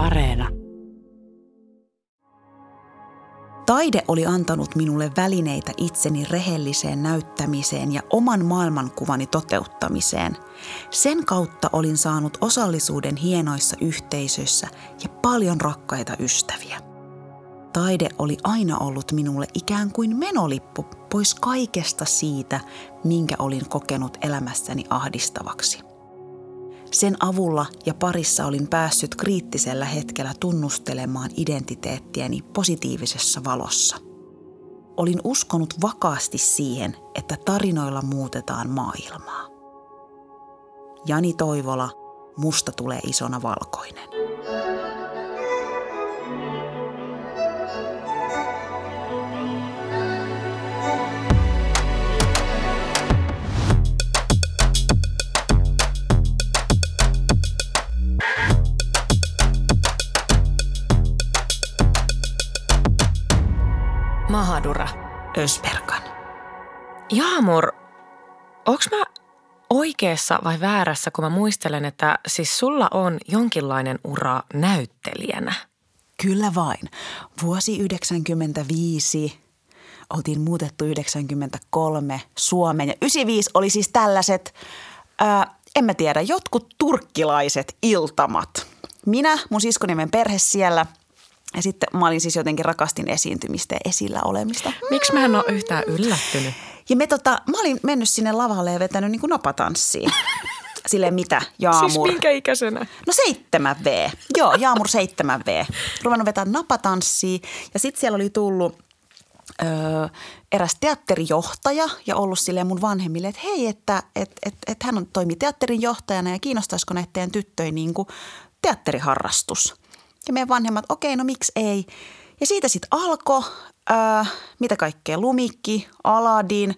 Areena. Taide oli antanut minulle välineitä itseni rehelliseen näyttämiseen ja oman maailmankuvani toteuttamiseen. Sen kautta olin saanut osallisuuden hienoissa yhteisöissä ja paljon rakkaita ystäviä. Taide oli aina ollut minulle ikään kuin menolippu pois kaikesta siitä, minkä olin kokenut elämässäni ahdistavaksi. Sen avulla ja parissa olin päässyt kriittisellä hetkellä tunnustelemaan identiteettiäni positiivisessa valossa. Olin uskonut vakaasti siihen, että tarinoilla muutetaan maailmaa. Jani Toivola, musta tulee isona valkoinen. Mahadura. Ösperkan. Jaamur, onks mä oikeassa vai väärässä, kun mä muistelen, että siis sulla on jonkinlainen ura näyttelijänä? Kyllä vain. Vuosi 95, oltiin muutettu 93 Suomeen ja 95 oli siis tällaiset, ää, en mä tiedä, jotkut turkkilaiset iltamat. Minä, mun siskonimen perhe siellä – ja sitten mä olin siis jotenkin rakastin esiintymistä ja esillä olemista. Miksi mä en ole yhtään yllättynyt? Ja me tota, mä olin mennyt sinne lavalle ja vetänyt niin kuin napatanssiin. Silleen mitä, Jaamur? Siis minkä ikäisenä? No 7V. Joo, Jaamur 7V. Ruvennut vetää napatanssia ja sitten siellä oli tullut öö, eräs teatterijohtaja ja ollut silleen mun vanhemmille, että hei, että et, et, et hän on, toimii teatterin johtajana ja kiinnostaisiko teidän tyttöjä niin kuin teatteriharrastus – ja meidän vanhemmat, okei, no miksi ei. Ja siitä sitten alkoi, äh, mitä kaikkea, Lumikki, Aladin,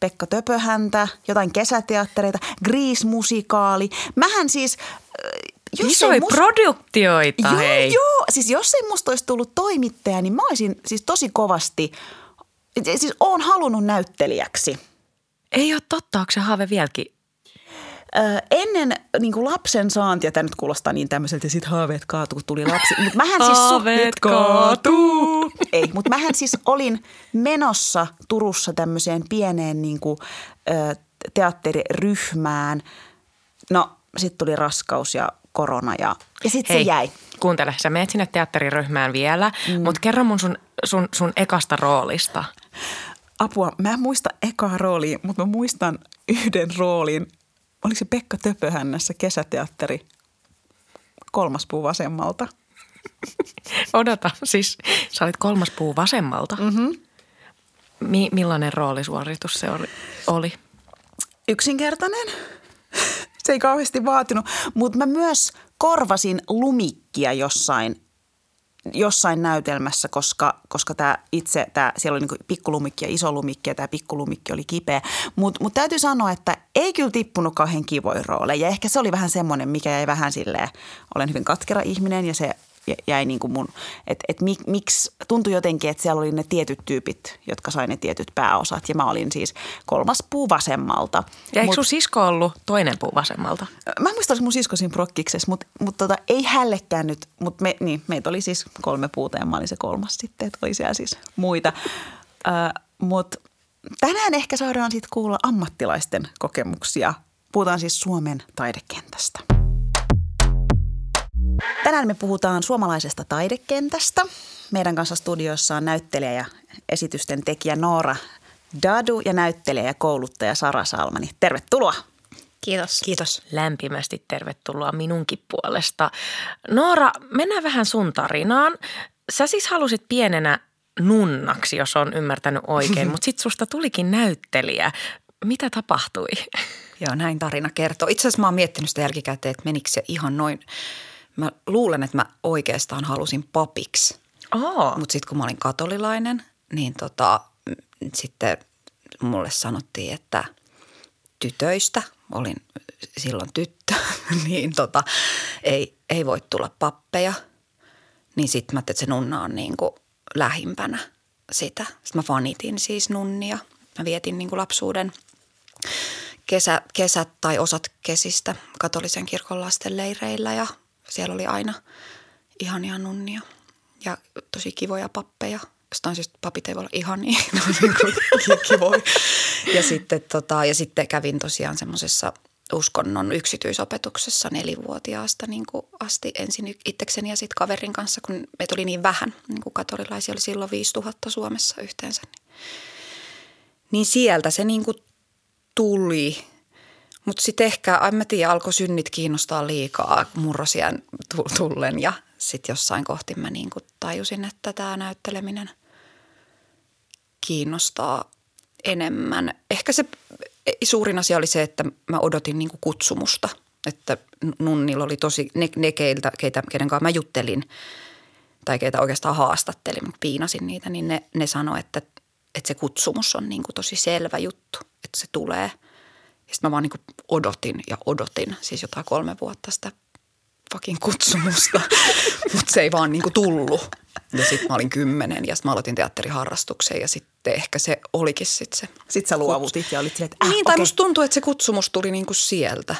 Pekka Töpöhäntä, jotain kesäteattereita, Grease-musikaali. Mähän siis... Jos Isoja must... produktioita, joo, hei. Joo, siis jos ei musta olisi tullut toimittaja, niin mä olisin siis tosi kovasti, siis oon halunnut näyttelijäksi. Ei ole totta, onko se haave vieläkin ennen niin kuin lapsen saantia, tämä nyt kuulostaa niin tämmöiseltä, sitten haaveet kaatuu, tuli lapsi. Mutta mähän siis... Haaveet kaatuu! Ei, mutta mähän siis olin menossa Turussa tämmöiseen pieneen niin kuin, teatteriryhmään. No, sitten tuli raskaus ja korona ja, ja sitten se jäi. kuuntele, sä menet sinne teatteriryhmään vielä, mm. mutta kerro mun sun, sun, sun ekasta roolista. Apua, mä en muista ekaa roolia, mutta mä muistan yhden roolin – oliko se Pekka Töpöhännässä kesäteatteri kolmas puu vasemmalta? Odota, siis sä olit kolmas puu vasemmalta. Mm-hmm. Mi- millainen roolisuoritus se oli? oli? Yksinkertainen. Se ei kauheasti vaatinut, mutta mä myös korvasin lumikkia jossain jossain näytelmässä, koska, koska tämä itse, tää, siellä oli niin pikkulumikki ja iso lumikki ja tämä pikkulumikki oli kipeä. Mutta mut täytyy sanoa, että ei kyllä tippunut kauhean kivoja rooleja. Ja ehkä se oli vähän semmoinen, mikä jäi vähän silleen, olen hyvin katkera ihminen ja se jäi niin kuin mun, että et mik, miksi tuntui jotenkin, että siellä oli ne tietyt tyypit, jotka sai ne tietyt pääosat ja mä olin siis kolmas puu vasemmalta. Ja eikö sun sisko ollut toinen puu vasemmalta? Mä muistan, että mun sisko siinä prokkiksessa, mutta mut tota, ei hällekään nyt, mutta me, niin, meitä oli siis kolme puuta ja mä olin se kolmas sitten, että oli siellä siis muita. Äh, mutta tänään ehkä saadaan sitten kuulla ammattilaisten kokemuksia. Puhutaan siis Suomen taidekentästä. Tänään me puhutaan suomalaisesta taidekentästä. Meidän kanssa studiossa on näyttelijä ja esitysten tekijä Noora Dadu ja näyttelijä ja kouluttaja Sara Salmani. Tervetuloa. Kiitos. Kiitos. Lämpimästi tervetuloa minunkin puolesta. Noora, mennään vähän sun tarinaan. Sä siis halusit pienenä nunnaksi, jos on ymmärtänyt oikein, mutta sitten susta tulikin näyttelijä. Mitä tapahtui? Joo, näin tarina kertoo. Itse asiassa mä oon miettinyt sitä jälkikäteen, että menikö se ihan noin – mä luulen, että mä oikeastaan halusin papiksi. Mutta sitten kun mä olin katolilainen, niin tota, sitten mulle sanottiin, että tytöistä, olin silloin tyttö, niin tota, ei, ei voi tulla pappeja. Niin sitten mä että se nunna on niin kuin lähimpänä sitä. Sitten mä fanitin siis nunnia. Mä vietin niin kuin lapsuuden kesä, kesät tai osat kesistä katolisen kirkon lasten leireillä ja siellä oli aina ihania nunnia ja tosi kivoja pappeja. Jostain syystä papit ei voi olla ihania, ne niin kuin kivoja. Ja sitten, tota, ja sitten kävin tosiaan semmoisessa uskonnon yksityisopetuksessa nelivuotiaasta niin kuin asti ensin itsekseni ja sitten kaverin kanssa, kun meitä oli niin vähän, niin kuin katolilaisia oli silloin 5000 Suomessa yhteensä. Niin, niin sieltä se niin kuin tuli. Mutta sitten ehkä, en mä tiedä, alkoi synnit kiinnostaa liikaa murrosien tullen ja sitten jossain kohti mä niin tajusin, että tämä näytteleminen kiinnostaa enemmän. Ehkä se suurin asia oli se, että mä odotin niin kutsumusta. Että nunnilla oli tosi, ne, ne keiltä, keitä, keiden kanssa mä juttelin tai keitä oikeastaan haastattelin, mutta piinasin niitä, niin ne, ne sanoi, että, että se kutsumus on niin tosi selvä juttu, että se tulee. Sitten mä vaan niin kuin odotin ja odotin, siis jotain kolme vuotta sitä fucking kutsumusta, mutta se ei vaan niin kuin tullut. Ja sitten mä olin kymmenen ja sitten mä aloitin teatteriharrastuksen ja sitten ehkä se olikin sitten se. Sitten sä luovutit ja olit silleen, että äh, Niin, tai okay. musta tuntuu, että se kutsumus tuli niinku sieltä.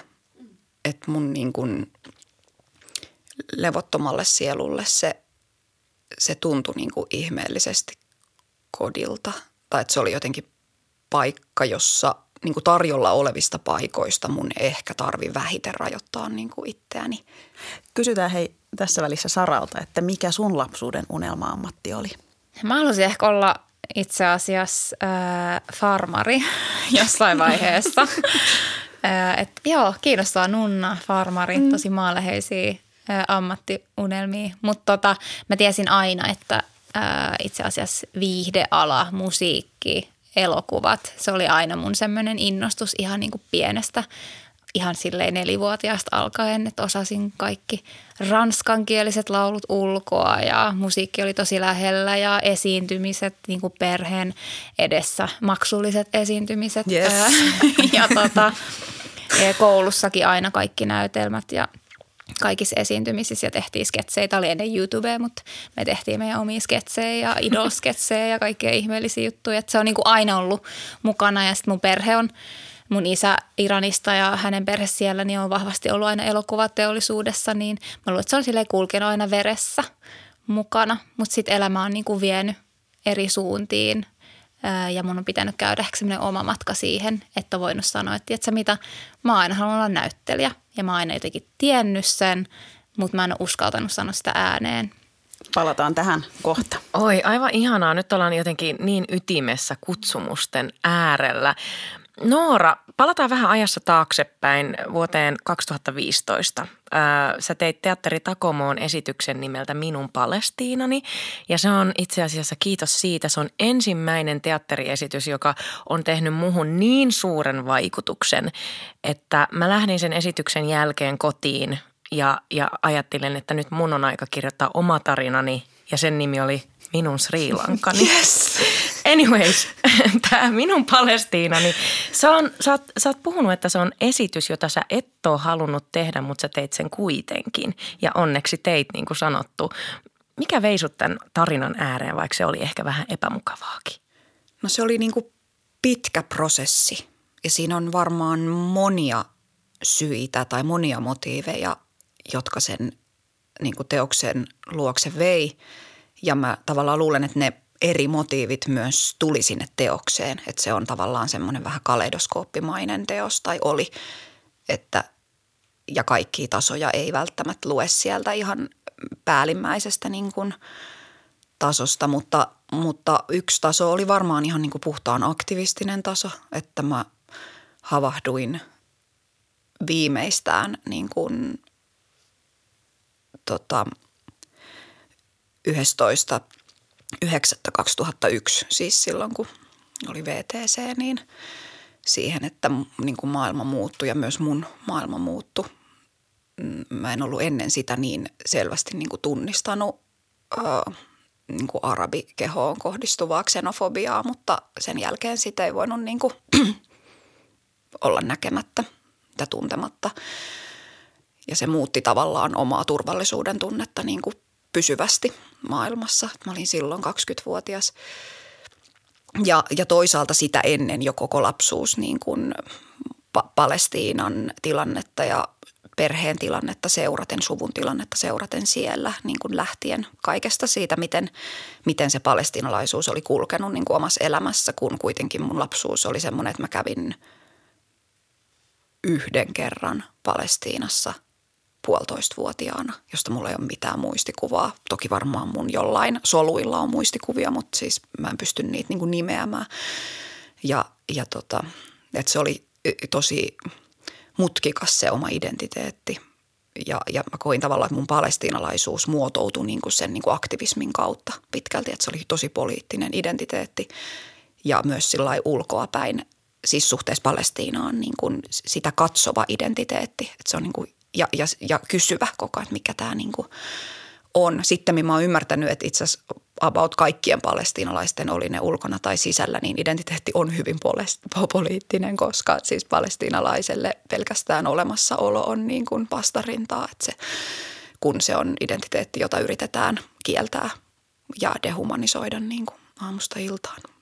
Että mun niinku levottomalle sielulle se, se tuntui niinku ihmeellisesti kodilta. Tai että se oli jotenkin paikka, jossa niin kuin tarjolla olevista paikoista mun ehkä tarvi vähiten rajoittaa niin kuin itseäni. Kysytään hei tässä välissä Saralta, että mikä sun lapsuuden unelma-ammatti oli? Mä halusin ehkä olla itse asiassa äh, farmari jossain vaiheessa. äh, et, joo, kiinnostaa nunna, farmari, mm. tosi maanläheisiä äh, ammattiunelmia. Mutta tota, mä tiesin aina, että äh, itse asiassa viihdeala, musiikki, elokuvat, se oli aina mun semmoinen innostus ihan niin kuin pienestä ihan silleen nelivuotiaasta alkaen, että osasin kaikki ranskankieliset laulut ulkoa ja musiikki oli tosi lähellä ja esiintymiset niin kuin perheen edessä, maksulliset esiintymiset yes. ja tota, ja koulussakin aina kaikki näytelmät ja kaikissa esiintymisissä ja tehtiin sketsejä. Tämä oli ennen YouTubea, mutta me tehtiin meidän omia sketsejä ja idol-sketsejä ja kaikkea ihmeellisiä juttuja. Että se on niin kuin aina ollut mukana ja sitten mun perhe on – mun isä Iranista ja hänen perhe siellä niin on vahvasti ollut aina elokuvateollisuudessa, niin mä luulen, että se on silleen kulkenut aina veressä mukana, mutta sitten elämä on niin kuin vienyt eri suuntiin ja mun on pitänyt käydä ehkä oma matka siihen, että voinut sanoa, että tiedätkö mitä, mä aina halunnut olla näyttelijä ja mä oon aina jotenkin tiennyt sen, mutta mä en ole uskaltanut sanoa sitä ääneen. Palataan tähän kohta. Oi, aivan ihanaa. Nyt ollaan jotenkin niin ytimessä kutsumusten äärellä. Noora, palataan vähän ajassa taaksepäin vuoteen 2015. Sä teit teatteri Takomoon esityksen nimeltä Minun Palestiinani ja se on itse asiassa, kiitos siitä, se on ensimmäinen teatteriesitys, joka on tehnyt muhun niin suuren vaikutuksen, että mä lähdin sen esityksen jälkeen kotiin ja, ja ajattelin, että nyt mun on aika kirjoittaa oma tarinani ja sen nimi oli Minun Sri Lankani. Yes. Anyways, tämä minun Palestiina, niin sä, on, sä, oot, sä oot puhunut, että se on esitys, jota sä et ole halunnut tehdä, mutta sä teit sen kuitenkin. Ja onneksi teit, niin kuin sanottu. Mikä vei sut tämän tarinan ääreen, vaikka se oli ehkä vähän epämukavaakin? No se oli niin kuin pitkä prosessi ja siinä on varmaan monia syitä tai monia motiiveja, jotka sen niin kuin teoksen luokse vei. Ja mä tavallaan luulen, että ne eri motiivit myös tuli sinne teokseen. Että se on tavallaan semmoinen vähän kaleidoskooppimainen teos tai oli, että ja kaikki tasoja ei välttämättä lue sieltä ihan päällimmäisestä niin kuin tasosta, mutta, mutta yksi taso oli varmaan ihan niin kuin puhtaan aktivistinen taso, että mä havahduin viimeistään niin kuin, tota, 11 9.2001, siis silloin kun oli VTC, niin siihen, että niin kuin maailma muuttui ja myös mun maailma muuttui. Mm, mä en ollut ennen sitä niin selvästi niin kuin tunnistanut äh, niin kuin arabikehoon kohdistuvaa xenofobiaa, mutta sen jälkeen sitä ei voinut niin kuin, olla näkemättä ja tuntematta. Ja se muutti tavallaan omaa turvallisuuden tunnetta niin kuin pysyvästi maailmassa. Mä olin silloin 20-vuotias. Ja, ja toisaalta sitä ennen jo koko lapsuus niin kuin pa- Palestiinan tilannetta ja perheen tilannetta seuraten, suvun tilannetta seuraten siellä niin kuin lähtien kaikesta siitä, miten, miten se palestinalaisuus oli kulkenut niin kuin omassa elämässä, kun kuitenkin mun lapsuus oli semmoinen, että mä kävin yhden kerran Palestiinassa puolitoistavuotiaana, josta mulla ei ole mitään muistikuvaa. Toki varmaan mun jollain soluilla on muistikuvia, mutta siis mä en pysty niitä niin kuin nimeämään. Ja, ja tota, että se oli tosi mutkikas se oma identiteetti. Ja, ja mä koin tavallaan, että mun palestiinalaisuus muotoutui niin kuin sen niin kuin aktivismin kautta pitkälti, että se oli tosi poliittinen identiteetti ja myös sillä ulkoapäin, siis suhteessa Palestiinaan niin kuin sitä katsova identiteetti, että se on niin kuin, ja, ja, ja kysyvä koko ajan, mikä tämä niin kuin on. Sitten mä oon ymmärtänyt, että itse asiassa about kaikkien palestiinalaisten, oli ne ulkona tai sisällä, niin identiteetti on hyvin poliittinen, koska siis palestiinalaiselle pelkästään olemassaolo on niin kuin vastarintaa, että se, kun se on identiteetti, jota yritetään kieltää ja dehumanisoida niin kuin aamusta iltaan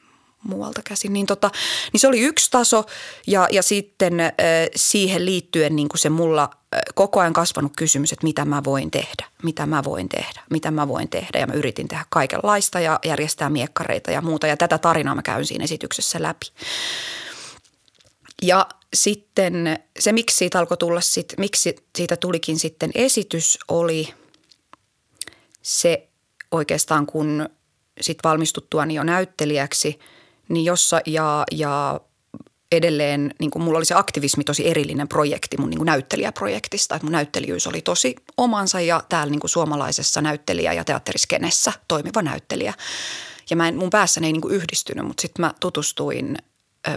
muualta käsin. Niin, tota, niin se oli yksi taso ja, ja sitten äh, siihen liittyen niin kuin se mulla äh, koko ajan kasvanut kysymys, että mitä mä voin tehdä, mitä mä voin tehdä, mitä mä voin tehdä. Ja mä yritin tehdä kaikenlaista ja järjestää miekkareita ja muuta ja tätä tarinaa mä käyn siinä esityksessä läpi. Ja sitten se, miksi siitä alkoi tulla sit, miksi siitä tulikin sitten esitys, oli se oikeastaan kun sitten valmistuttuani jo näyttelijäksi – niin jossa ja, ja edelleen niin kuin mulla oli se aktivismi tosi erillinen projekti mun niin kuin näyttelijäprojektista. Että mun näyttelijyys oli tosi omansa ja täällä niin kuin suomalaisessa näyttelijä- ja teatteriskenessä toimiva näyttelijä. Ja mä en, mun päässäni ei niin kuin yhdistynyt, mutta sitten mä tutustuin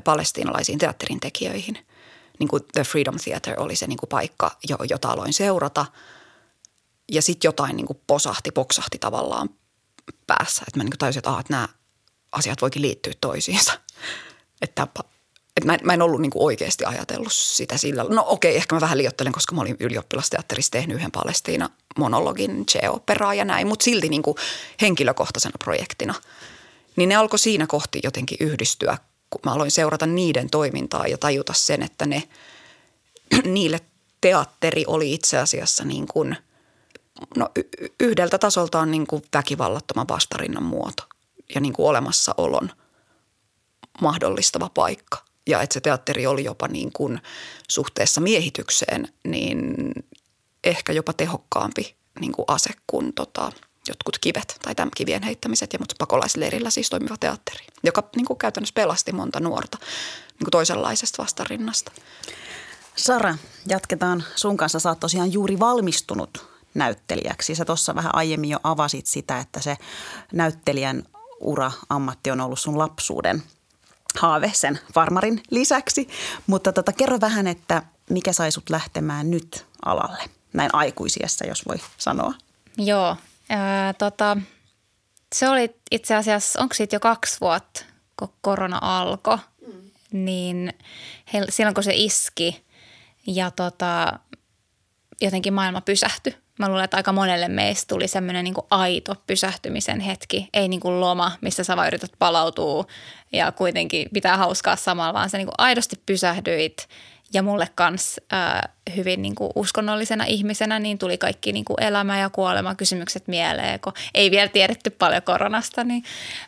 palestiinalaisiin teatterin tekijöihin. Niin kuin The Freedom Theater oli se niin kuin paikka, jota aloin seurata. Ja sitten jotain niin kuin posahti, poksahti tavallaan päässä. Että mä niin kuin tajusin, että, ah, että nämä asiat voikin liittyä toisiinsa. Että, että mä, en, mä en ollut niin kuin oikeasti ajatellut sitä sillä No okei, ehkä mä vähän liioittelen, koska mä olin ylioppilasteatterissa tehnyt yhden Palestiina monologin Che-operaa ja näin, mutta silti niin kuin henkilökohtaisena projektina. Niin ne alkoi siinä kohti jotenkin yhdistyä, kun mä aloin seurata niiden toimintaa ja tajuta sen, että ne, niille teatteri oli itse asiassa niin kuin, no yhdeltä tasoltaan niin kuin väkivallattoman vastarinnan muoto – ja niin kuin olemassaolon mahdollistava paikka. Ja että se teatteri oli jopa niin kuin suhteessa miehitykseen niin ehkä jopa tehokkaampi niin kuin ase kuin tota, jotkut kivet tai tämän kivien heittämiset ja mutta pakolaisleirillä siis toimiva teatteri, joka niin kuin käytännössä pelasti monta nuorta niin kuin toisenlaisesta vastarinnasta. Sara, jatketaan sun kanssa. Sä oot tosiaan juuri valmistunut näyttelijäksi. Sä tuossa vähän aiemmin jo avasit sitä, että se näyttelijän ura, ammatti on ollut sun lapsuuden haave sen farmarin lisäksi. Mutta tota, kerro vähän, että mikä sai sut lähtemään nyt alalle, näin aikuisiessa, jos voi sanoa. Joo, ää, tota, se oli itse asiassa, onko siitä jo kaksi vuotta, kun korona alkoi, mm. niin he, silloin kun se iski ja tota, jotenkin maailma pysähtyi mä luulen, että aika monelle meistä tuli semmoinen niin aito pysähtymisen hetki. Ei niin kuin loma, missä sä vaan yrität palautua ja kuitenkin pitää hauskaa samalla, vaan sä niin kuin aidosti pysähdyit. Ja mulle kans äh, hyvin niin kuin uskonnollisena ihmisenä niin tuli kaikki niin kuin elämä ja kuolema kysymykset mieleen, kun ei vielä tiedetty paljon koronasta, niin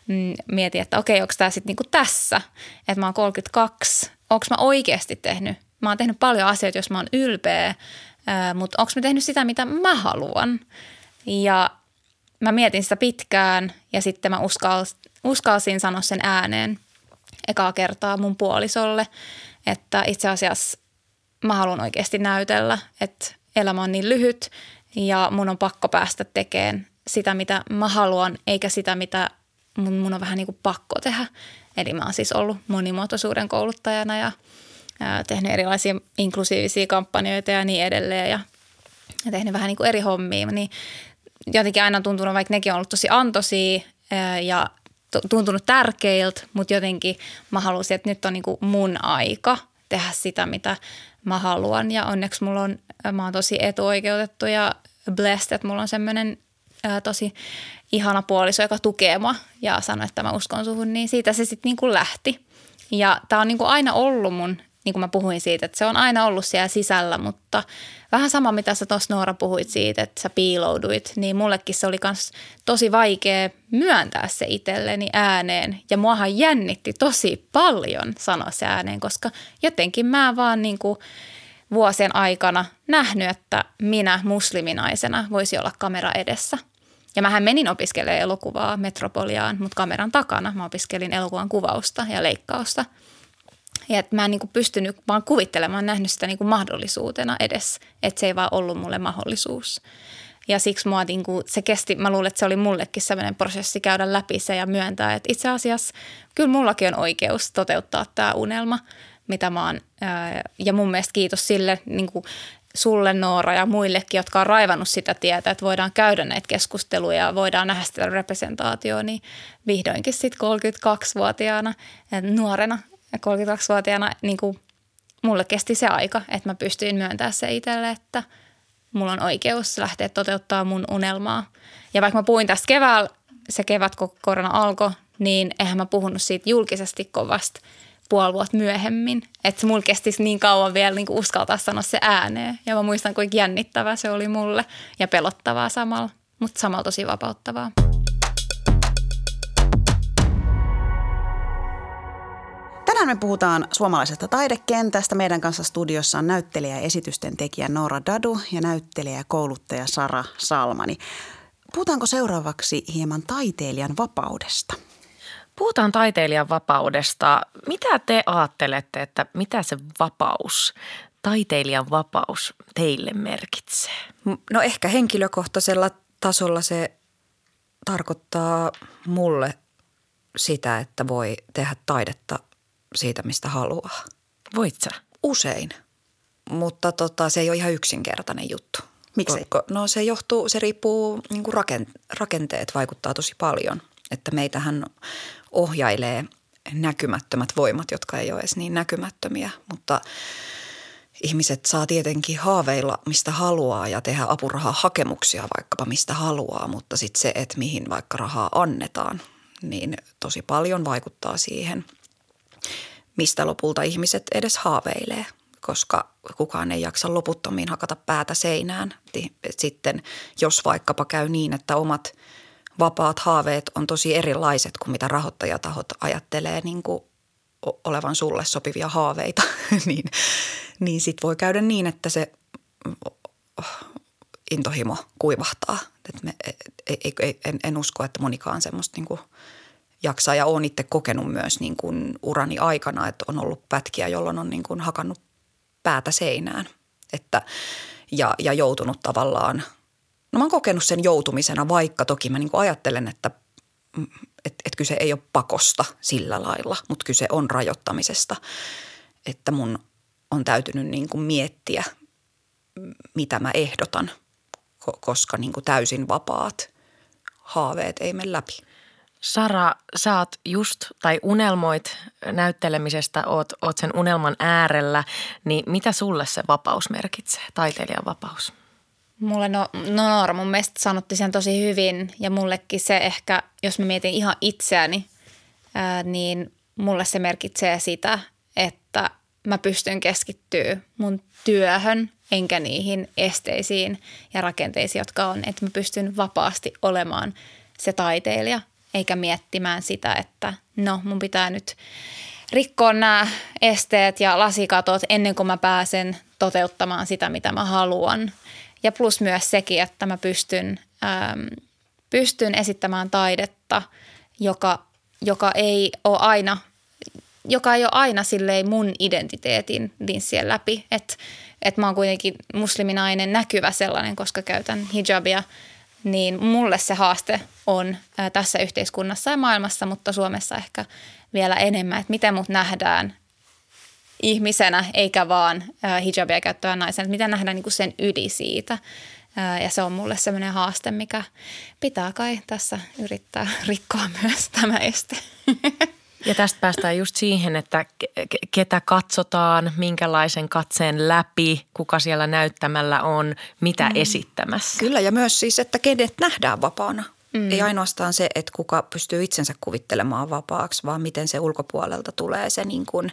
mm, mietin, että okei, onko tämä sitten niin tässä, että mä oon 32, onko mä oikeasti tehnyt, mä oon tehnyt paljon asioita, jos mä oon ylpeä, mutta onko mä tehnyt sitä, mitä mä haluan. Ja mä mietin sitä pitkään ja sitten mä uskals, uskalsin sanoa sen ääneen ekaa kertaa mun puolisolle, että itse asiassa mä haluan oikeasti näytellä, että elämä on niin lyhyt ja mun on pakko päästä tekemään sitä, mitä mä haluan, eikä sitä, mitä mun, mun on vähän niin kuin pakko tehdä. Eli mä oon siis ollut monimuotoisuuden kouluttajana ja – tehnyt erilaisia inklusiivisia kampanjoita ja niin edelleen ja, ja tehnyt vähän niin kuin eri hommia, niin jotenkin aina on tuntunut, vaikka nekin on ollut tosi antoisia ja tuntunut tärkeiltä, mutta jotenkin mä halusin, että nyt on niin kuin mun aika tehdä sitä, mitä mä haluan. Ja onneksi mulla on, mä oon tosi etuoikeutettu ja blessed, että mulla on semmoinen tosi ihana puoliso, joka tukee mua ja sanoi, että mä uskon suhun, niin siitä se sitten niin kuin lähti. Ja tämä on niin kuin aina ollut mun niin kuin mä puhuin siitä, että se on aina ollut siellä sisällä, mutta vähän sama mitä sä tuossa Noora puhuit siitä, että sä piilouduit, niin mullekin se oli myös tosi vaikea myöntää se itselleni ääneen. Ja muahan jännitti tosi paljon sanoa se ääneen, koska jotenkin mä vaan niin kuin vuosien aikana nähnyt, että minä musliminaisena voisi olla kamera edessä. Ja mähän menin opiskelemaan elokuvaa Metropoliaan, mutta kameran takana mä opiskelin elokuvan kuvausta ja leikkausta – ja että mä en niin kuin pystynyt vaan kuvittelemaan, nähnyt sitä niin kuin mahdollisuutena edes, että se ei vaan ollut mulle mahdollisuus. Ja siksi mua niin kuin, se kesti, mä luulen, että se oli mullekin sellainen prosessi käydä läpi se ja myöntää, että itse asiassa kyllä mullakin on oikeus toteuttaa tämä unelma, mitä mä oon. Ja mun mielestä kiitos sille niin kuin sulle Noora ja muillekin, jotka on raivannut sitä tietä, että voidaan käydä näitä keskusteluja ja voidaan nähdä sitä representaatioa, niin vihdoinkin sitten 32-vuotiaana nuorena 32-vuotiaana niin kuin mulle kesti se aika, että mä pystyin myöntämään se itselle, että mulla on oikeus lähteä toteuttaa mun unelmaa. Ja vaikka mä puhuin tästä keväällä, se kevät, kun korona alkoi, niin eihän mä puhunut siitä julkisesti kovasti puoli vuotta myöhemmin. Että mulla kestisi niin kauan vielä niin uskaltaa sanoa se ääneen. Ja mä muistan, kuinka jännittävää se oli mulle ja pelottavaa samalla, mutta samalla tosi vapauttavaa. Tänään me puhutaan suomalaisesta taidekentästä. Meidän kanssa studiossa on näyttelijä ja esitysten tekijä Noora Dadu ja näyttelijä ja kouluttaja Sara Salmani. Puhutaanko seuraavaksi hieman taiteilijan vapaudesta? Puhutaan taiteilijan vapaudesta. Mitä te ajattelette, että mitä se vapaus, taiteilijan vapaus teille merkitsee? No ehkä henkilökohtaisella tasolla se tarkoittaa mulle sitä, että voi tehdä taidetta siitä, mistä haluaa. Voit sä? Usein, mutta tota, se ei ole ihan yksinkertainen juttu. Miksi? No se johtuu, se riippuu, niin kuin rakenteet vaikuttaa tosi paljon. Että meitähän ohjailee näkymättömät voimat, jotka ei ole edes niin näkymättömiä, mutta ihmiset saa tietenkin haaveilla mistä haluaa ja tehdä apurahahakemuksia vaikkapa mistä haluaa, mutta sitten se, että mihin vaikka rahaa annetaan, niin tosi paljon vaikuttaa siihen – mistä lopulta ihmiset edes haaveilee, koska kukaan ei jaksa loputtomiin hakata päätä seinään. Sitten jos vaikkapa käy niin, että omat vapaat haaveet on tosi erilaiset kuin mitä rahoittajatahot ajattelee niin kuin olevan sulle sopivia haaveita, niin, niin sitten voi käydä niin, että se intohimo kuivahtaa. Et me, ei, ei, en, en usko, että monikaan semmoista niin jaksaa. Ja olen itse kokenut myös niin kuin urani aikana, että on ollut pätkiä, jolloin on niin kuin hakannut päätä seinään. Että, ja, ja joutunut tavallaan, no mä oon kokenut sen joutumisena, vaikka toki mä niin kuin ajattelen, että et, et kyse ei ole pakosta sillä lailla, mutta kyse on rajoittamisesta, että mun on täytynyt niin kuin miettiä, mitä mä ehdotan, koska niin kuin täysin vapaat haaveet ei mene läpi. Sara, sä oot just tai unelmoit näyttelemisestä, oot, oot sen unelman äärellä, niin mitä sulle se vapaus merkitsee, taiteilijan vapaus? Mulle no, no Noora mun mielestä sanotti sen tosi hyvin ja mullekin se ehkä, jos mä mietin ihan itseäni, ää, niin mulle se merkitsee sitä, että mä pystyn keskittyä mun työhön enkä niihin esteisiin ja rakenteisiin, jotka on, että mä pystyn vapaasti olemaan se taiteilija – eikä miettimään sitä, että no mun pitää nyt rikkoa nämä esteet ja lasikatot ennen kuin mä pääsen toteuttamaan sitä, mitä mä haluan. Ja plus myös sekin, että mä pystyn, ähm, pystyn esittämään taidetta, joka, joka ei ole aina joka ei ole aina silleen mun identiteetin linssien läpi. Että et mä oon kuitenkin musliminainen näkyvä sellainen, koska käytän hijabia – niin mulle se haaste on tässä yhteiskunnassa ja maailmassa, mutta Suomessa ehkä vielä enemmän, että miten mut nähdään ihmisenä eikä vaan hijabia käyttävän naisen, että miten nähdään niin sen yli siitä. Ja se on mulle sellainen haaste, mikä pitää kai tässä yrittää rikkoa myös tämä este. Ja tästä päästään just siihen, että ketä katsotaan, minkälaisen katseen läpi, kuka siellä näyttämällä on, mitä mm. esittämässä. Kyllä ja myös siis, että kenet nähdään vapaana. Mm. Ei ainoastaan se, että kuka pystyy itsensä kuvittelemaan vapaaksi, vaan miten se ulkopuolelta tulee se niin kuin,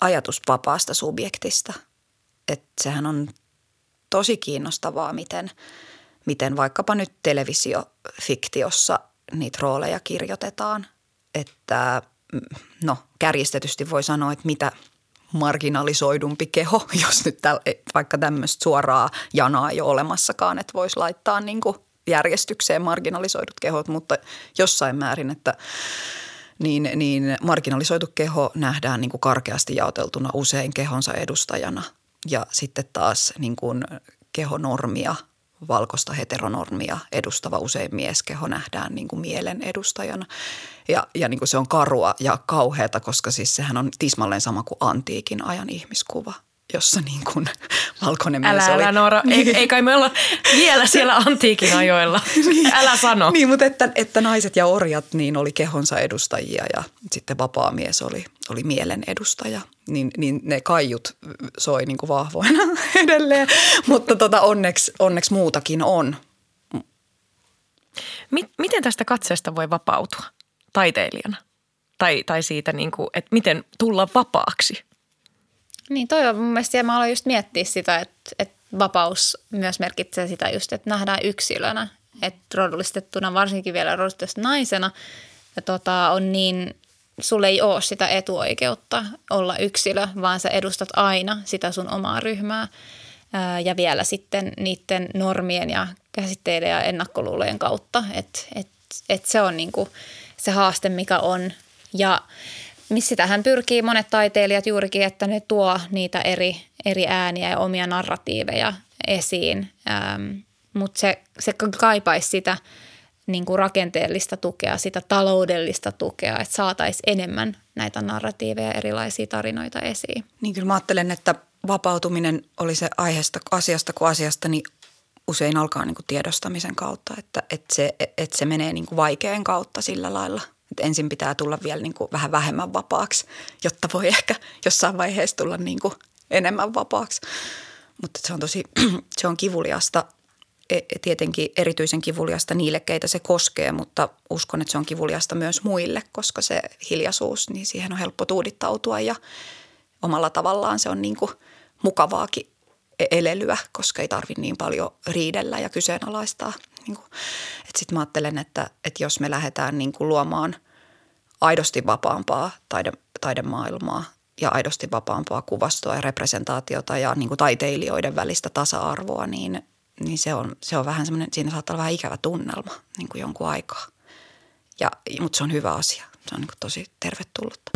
ajatus vapaasta subjektista. Että sehän on tosi kiinnostavaa, miten, miten vaikkapa nyt televisiofiktiossa niitä rooleja kirjoitetaan. Että no kärjistetysti voi sanoa, että mitä marginalisoidumpi keho, jos nyt täl, vaikka tämmöistä suoraa janaa ei ole olemassakaan, että voisi laittaa niin kuin järjestykseen marginalisoidut kehot, mutta jossain määrin, että niin, niin marginalisoitu keho nähdään niin kuin karkeasti jaoteltuna usein kehonsa edustajana. Ja sitten taas niin kuin kehonormia, valkoista heteronormia edustava usein mieskeho nähdään niin kuin mielen edustajana. Ja, ja niin kuin se on karua ja kauheata, koska siis sehän on tismalleen sama kuin antiikin ajan ihmiskuva – jossa niin kuin valkoinen mies älä, oli. Älä Noora, niin. ei, ei kai me olla vielä siellä antiikin ajoilla. niin. Älä sano. Niin, mutta että, että naiset ja orjat niin oli kehonsa edustajia ja sitten vapaa mies oli, oli mielen edustaja. Niin, niin ne kaiut soi niin kuin vahvoina edelleen, mutta tota, onneksi, onneksi muutakin on. Miten tästä katseesta voi vapautua taiteilijana? Tai, tai siitä, niin kuin, että miten tulla vapaaksi? Niin toi on mun mielestä, ja mä aloin just miettiä sitä, että, että vapaus myös merkitsee sitä just, että nähdään yksilönä. Että rodullistettuna, varsinkin vielä rodullistettuna naisena, tota, on niin, sulle ei ole sitä etuoikeutta olla yksilö, vaan sä edustat aina sitä sun omaa ryhmää. Ja vielä sitten niiden normien ja käsitteiden ja ennakkoluulojen kautta. Että et, et se on niinku se haaste, mikä on. Ja missä tähän pyrkii monet taiteilijat juurikin, että ne tuo niitä eri, eri ääniä ja omia narratiiveja esiin, ähm, mutta se, se kaipaisi sitä niin kuin rakenteellista tukea, sitä taloudellista tukea, että saataisiin enemmän näitä narratiiveja, erilaisia tarinoita esiin. Niin kyllä mä ajattelen, että vapautuminen oli se aiheesta, asiasta kuin asiasta, niin usein alkaa niin kuin tiedostamisen kautta, että, että, se, että se menee niin kuin vaikean kautta sillä lailla – että ensin pitää tulla vielä niin kuin vähän vähemmän vapaaksi, jotta voi ehkä jossain vaiheessa tulla niin kuin enemmän vapaaksi. Mutta se on tosi, se on kivuliasta, e, tietenkin erityisen kivuliasta niille, keitä se koskee, mutta uskon, että se on kivuliasta myös muille, koska se hiljaisuus, niin siihen on helppo tuudittautua ja omalla tavallaan se on niin kuin mukavaakin e, elelyä, koska ei tarvitse niin paljon riidellä ja kyseenalaistaa niin sitten mä ajattelen, että, että jos me lähdetään niin kuin luomaan aidosti vapaampaa taide, taidemaailmaa ja aidosti vapaampaa kuvastoa ja representaatiota ja niin kuin taiteilijoiden välistä tasa-arvoa, niin, niin se, on, se on vähän semmoinen, siinä saattaa olla vähän ikävä tunnelma niin kuin jonkun aikaa. Ja, mutta se on hyvä asia. Se on niin kuin tosi tervetullutta.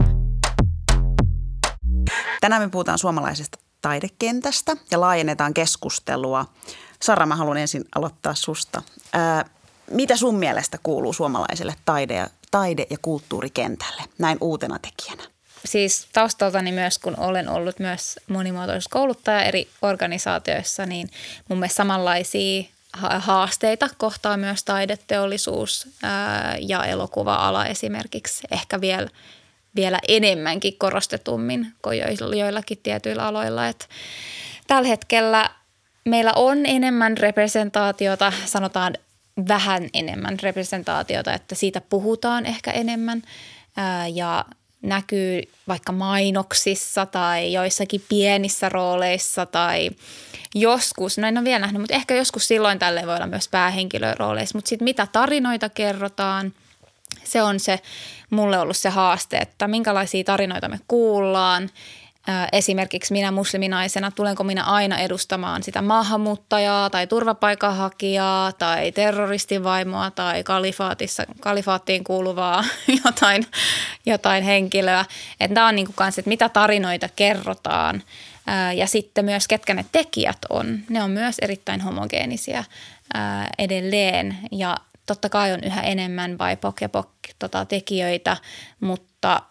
Tänään me puhutaan suomalaisesta taidekentästä ja laajennetaan keskustelua Sara, mä haluan ensin aloittaa susta. Ää, mitä sun mielestä kuuluu suomalaiselle taide- ja, taide- ja kulttuurikentälle näin uutena tekijänä? Siis taustaltani myös, kun olen ollut myös monimuotoisuuskouluttaja eri organisaatioissa, niin mun mielestä samanlaisia haasteita kohtaa myös taideteollisuus ja elokuva-ala esimerkiksi ehkä vielä, vielä enemmänkin korostetummin kuin joillakin tietyillä aloilla. Et tällä hetkellä meillä on enemmän representaatiota, sanotaan vähän enemmän representaatiota, että siitä puhutaan ehkä enemmän ja näkyy vaikka mainoksissa tai joissakin pienissä rooleissa tai joskus, no en ole vielä nähnyt, mutta ehkä joskus silloin tälle voi olla myös päähenkilörooleissa, mutta sitten mitä tarinoita kerrotaan, se on se mulle ollut se haaste, että minkälaisia tarinoita me kuullaan esimerkiksi minä musliminaisena, tulenko minä aina edustamaan sitä maahanmuuttajaa tai turvapaikanhakijaa tai terroristivaimoa tai kalifaatissa, kalifaattiin kuuluvaa jotain, jotain henkilöä. Että tämä on niin kuin kanssa, että mitä tarinoita kerrotaan ja sitten myös ketkä ne tekijät on. Ne on myös erittäin homogeenisia edelleen ja totta kai on yhä enemmän vai pok ja pok tota, tekijöitä, mutta –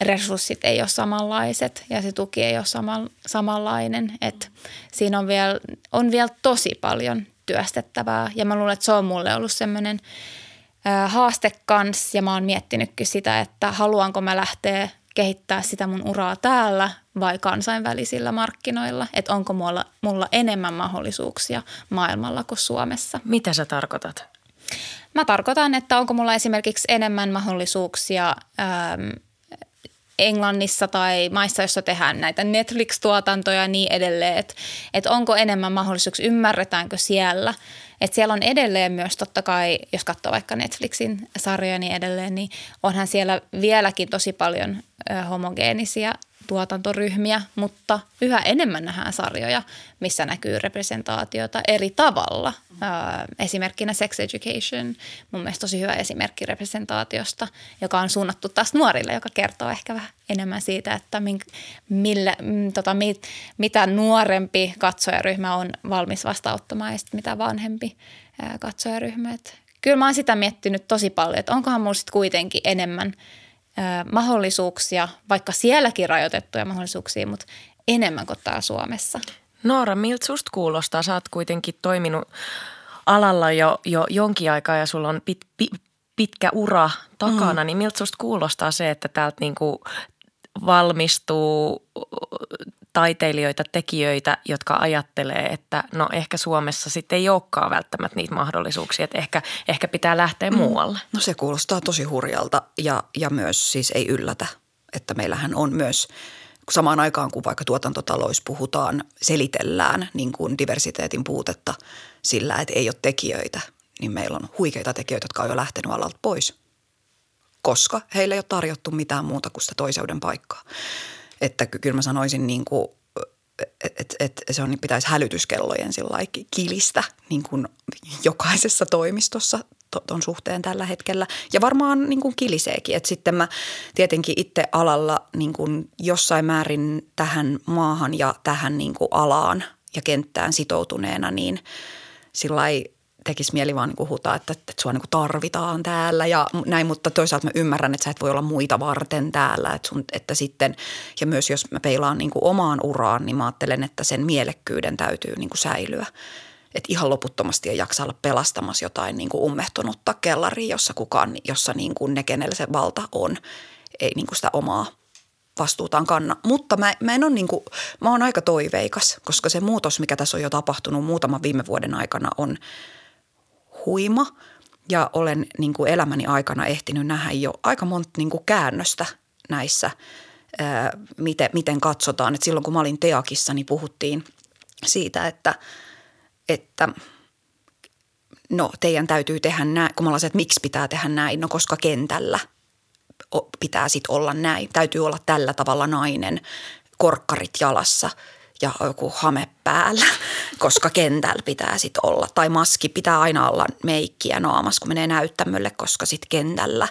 resurssit ei ole samanlaiset ja se tuki ei ole sama, samanlainen. Et siinä on vielä, on vielä tosi paljon työstettävää ja mä luulen, että se on mulle ollut semmoinen haaste kanssa ja mä oon miettinytkin sitä, että haluanko mä lähteä kehittää sitä mun uraa täällä vai kansainvälisillä markkinoilla, että onko mulla, mulla enemmän mahdollisuuksia maailmalla kuin Suomessa. Mitä sä tarkoitat? Mä tarkoitan, että onko mulla esimerkiksi enemmän mahdollisuuksia ähm, Englannissa tai maissa, joissa tehdään näitä Netflix-tuotantoja ja niin edelleen, että et onko enemmän mahdollisuuksia, ymmärretäänkö siellä. Että siellä on edelleen myös totta kai, jos katsoo vaikka Netflixin sarjoja niin edelleen, niin onhan siellä vieläkin tosi paljon homogeenisia tuotantoryhmiä, mutta yhä enemmän nähdään sarjoja, missä näkyy representaatiota eri tavalla. Esimerkkinä Sex Education, mun mielestä tosi hyvä esimerkki representaatiosta, joka on suunnattu taas nuorille, joka kertoo ehkä vähän enemmän siitä, että millä, tota, mit, mitä nuorempi katsojaryhmä on valmis vastauttamaan ja mitä vanhempi katsojaryhmä. Et kyllä mä oon sitä miettinyt tosi paljon, että onkohan mulla sitten kuitenkin enemmän – mahdollisuuksia, vaikka sielläkin rajoitettuja mahdollisuuksia, mutta enemmän kuin täällä Suomessa. Noora, miltä susta kuulostaa? Sä oot kuitenkin toiminut alalla jo, jo jonkin aikaa ja sulla on pit, pit, pitkä ura takana, mm. niin miltä susta kuulostaa se, että täältä niinku valmistuu taiteilijoita, tekijöitä, jotka ajattelee, että no ehkä Suomessa sitten ei olekaan välttämättä niitä mahdollisuuksia, että ehkä, ehkä pitää lähteä mm. muualle. No se kuulostaa tosi hurjalta ja, ja myös siis ei yllätä, että meillähän on myös samaan aikaan kuin vaikka tuotantotalous puhutaan, selitellään niin kuin diversiteetin puutetta sillä, että ei ole tekijöitä, niin meillä on huikeita tekijöitä, jotka on jo lähtenyt alalta pois, koska heille ei ole tarjottu mitään muuta kuin sitä toiseuden paikkaa. Että kyllä mä sanoisin niin kuin, että et, se on, pitäisi hälytyskellojen kilistä niin kuin jokaisessa toimistossa tuon suhteen tällä hetkellä. Ja varmaan niin kuin kiliseekin. Että sitten mä tietenkin itse alalla niin kuin jossain määrin tähän maahan ja tähän niin kuin alaan ja kenttään sitoutuneena, niin sillä tekisi mieli vaan niin huutaa, että, että sua niin tarvitaan täällä ja näin, mutta toisaalta mä ymmärrän, että sä et voi olla muita varten täällä, että, sun, että sitten, ja myös jos mä peilaan niin omaan uraan, niin mä ajattelen, että sen mielekkyyden täytyy niin säilyä. Että ihan loputtomasti ei jaksa olla pelastamassa jotain niin ummehtunutta kellaria, jossa kukaan, jossa niin kuin ne, kenellä se valta on, ei niin sitä omaa vastuutaan kanna. Mutta mä, mä en ole niin kuin, mä oon aika toiveikas, koska se muutos, mikä tässä on jo tapahtunut muutaman viime vuoden aikana on – huima ja olen niin kuin elämäni aikana ehtinyt nähdä jo aika monta niin kuin käännöstä näissä, ää, miten, miten katsotaan. Et silloin kun mä olin Teakissa, niin puhuttiin siitä, että, että no teidän täytyy tehdä näin, kun mä olin että miksi pitää tehdä näin, no koska kentällä pitää sitten olla näin. Täytyy olla tällä tavalla nainen, korkkarit jalassa – ja joku hame päällä, koska kentällä pitää sitten olla. Tai maski pitää aina olla meikkiä naamassa, kun menee näyttämölle, koska sitten kentällä.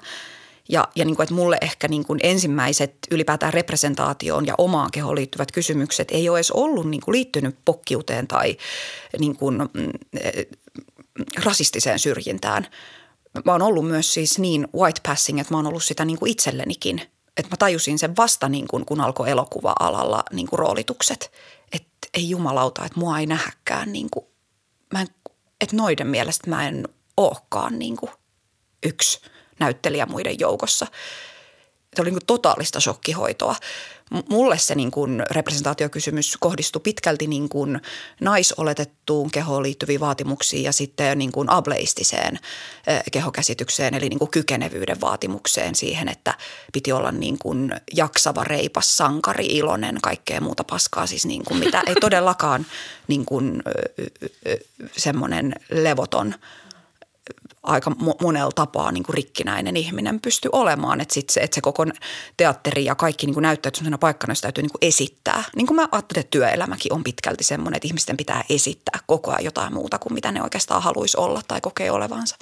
Ja, ja niin kuin, että mulle ehkä niin kuin ensimmäiset ylipäätään representaatioon ja omaan kehoon liittyvät kysymykset ei ole edes ollut niin kuin liittynyt pokkiuteen tai niin kuin, mm, eh, rasistiseen syrjintään. Mä oon ollut myös siis niin white passing, että mä oon ollut sitä niin kuin itsellenikin – että mä tajusin sen vasta niin kuin, kun alkoi elokuva-alalla niin kuin roolitukset ei jumalauta, että mua ei nähäkään niin kuin, mä en, että noiden mielestä mä en olekaan niin kuin yksi näyttelijä muiden joukossa. Se oli niin totaalista shokkihoitoa. Mulle se niin kuin representaatiokysymys kohdistui pitkälti niin kuin naisoletettuun kehoon liittyviin vaatimuksiin ja sitten niin kuin ableistiseen kehokäsitykseen eli niin kuin kykenevyyden vaatimukseen siihen, että piti olla niin kuin jaksava, reipas, sankari, iloinen, kaikkea muuta paskaa. Siis niin kuin mitä ei todellakaan niin kuin semmoinen levoton – aika monella tapaa niin kuin rikkinäinen ihminen pystyy olemaan. Että, sit se, että se koko teatteri ja kaikki niin kuin näyttää sellaisena paikkana, josta täytyy niin kuin esittää. Niin kuin mä ajattelen, että työelämäkin on pitkälti semmoinen, että ihmisten pitää esittää koko ajan jotain muuta kuin mitä ne oikeastaan haluaisi olla tai kokee olevansa.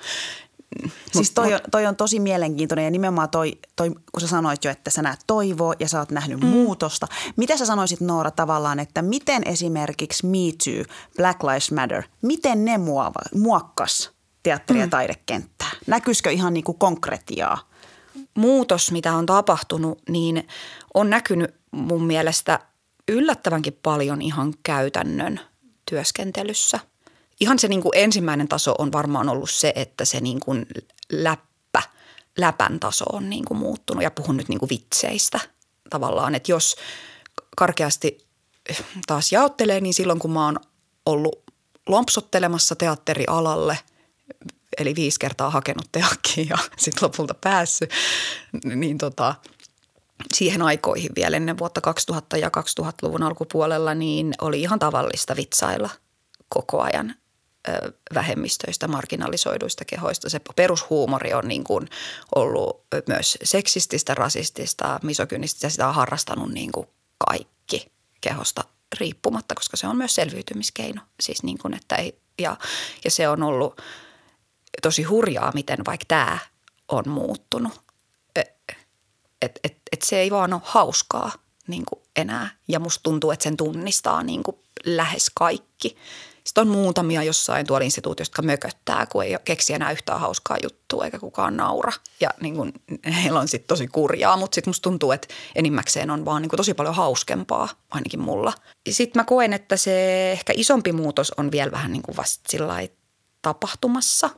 Siis toi on, toi on tosi mielenkiintoinen ja nimenomaan toi, toi, kun sä sanoit jo, että sä näet toivoa ja sä oot nähnyt mm. muutosta. Mitä sä sanoisit Noora tavallaan, että miten esimerkiksi Me Too, Black Lives Matter, miten ne muova, muokkas teatteri- ja mm. taidekenttää? Näkyisikö ihan niin kuin konkretiaa? Muutos, mitä on tapahtunut, niin on näkynyt mun mielestä yllättävänkin paljon ihan käytännön työskentelyssä. Ihan se niin kuin ensimmäinen taso on varmaan ollut se, että se niin kuin läppä, läpän taso on niin kuin muuttunut ja puhun nyt niin kuin vitseistä tavallaan. Että jos karkeasti taas jaottelee, niin silloin kun mä oon ollut lompsottelemassa teatterialalle – eli viisi kertaa hakenut teakkiin ja sitten lopulta päässyt, niin tota, siihen aikoihin vielä ennen vuotta 2000 ja 2000-luvun alkupuolella, niin oli ihan tavallista vitsailla koko ajan vähemmistöistä, marginalisoiduista kehoista. Se perushuumori on niin kuin ollut myös seksististä, rasistista, misogynististä. Sitä on harrastanut niin kuin kaikki kehosta riippumatta, koska se on myös selviytymiskeino. Siis niin kuin, että ei, ja, ja se on ollut tosi hurjaa, miten vaikka tämä on muuttunut. Että et, et, et se ei vaan ole hauskaa niin kuin enää. Ja musta tuntuu, että sen tunnistaa niin kuin lähes kaikki. Sitten on muutamia jossain tuolla instituutiossa, jotka mököttää, kun ei keksi enää yhtään hauskaa juttua eikä kukaan naura. Ja niin kuin, heillä on sitten tosi kurjaa, mutta sitten musta tuntuu, että enimmäkseen on vaan niin kuin tosi paljon hauskempaa, ainakin mulla. Sitten mä koen, että se ehkä isompi muutos on vielä vähän niin kuin vasta sillä tapahtumassa.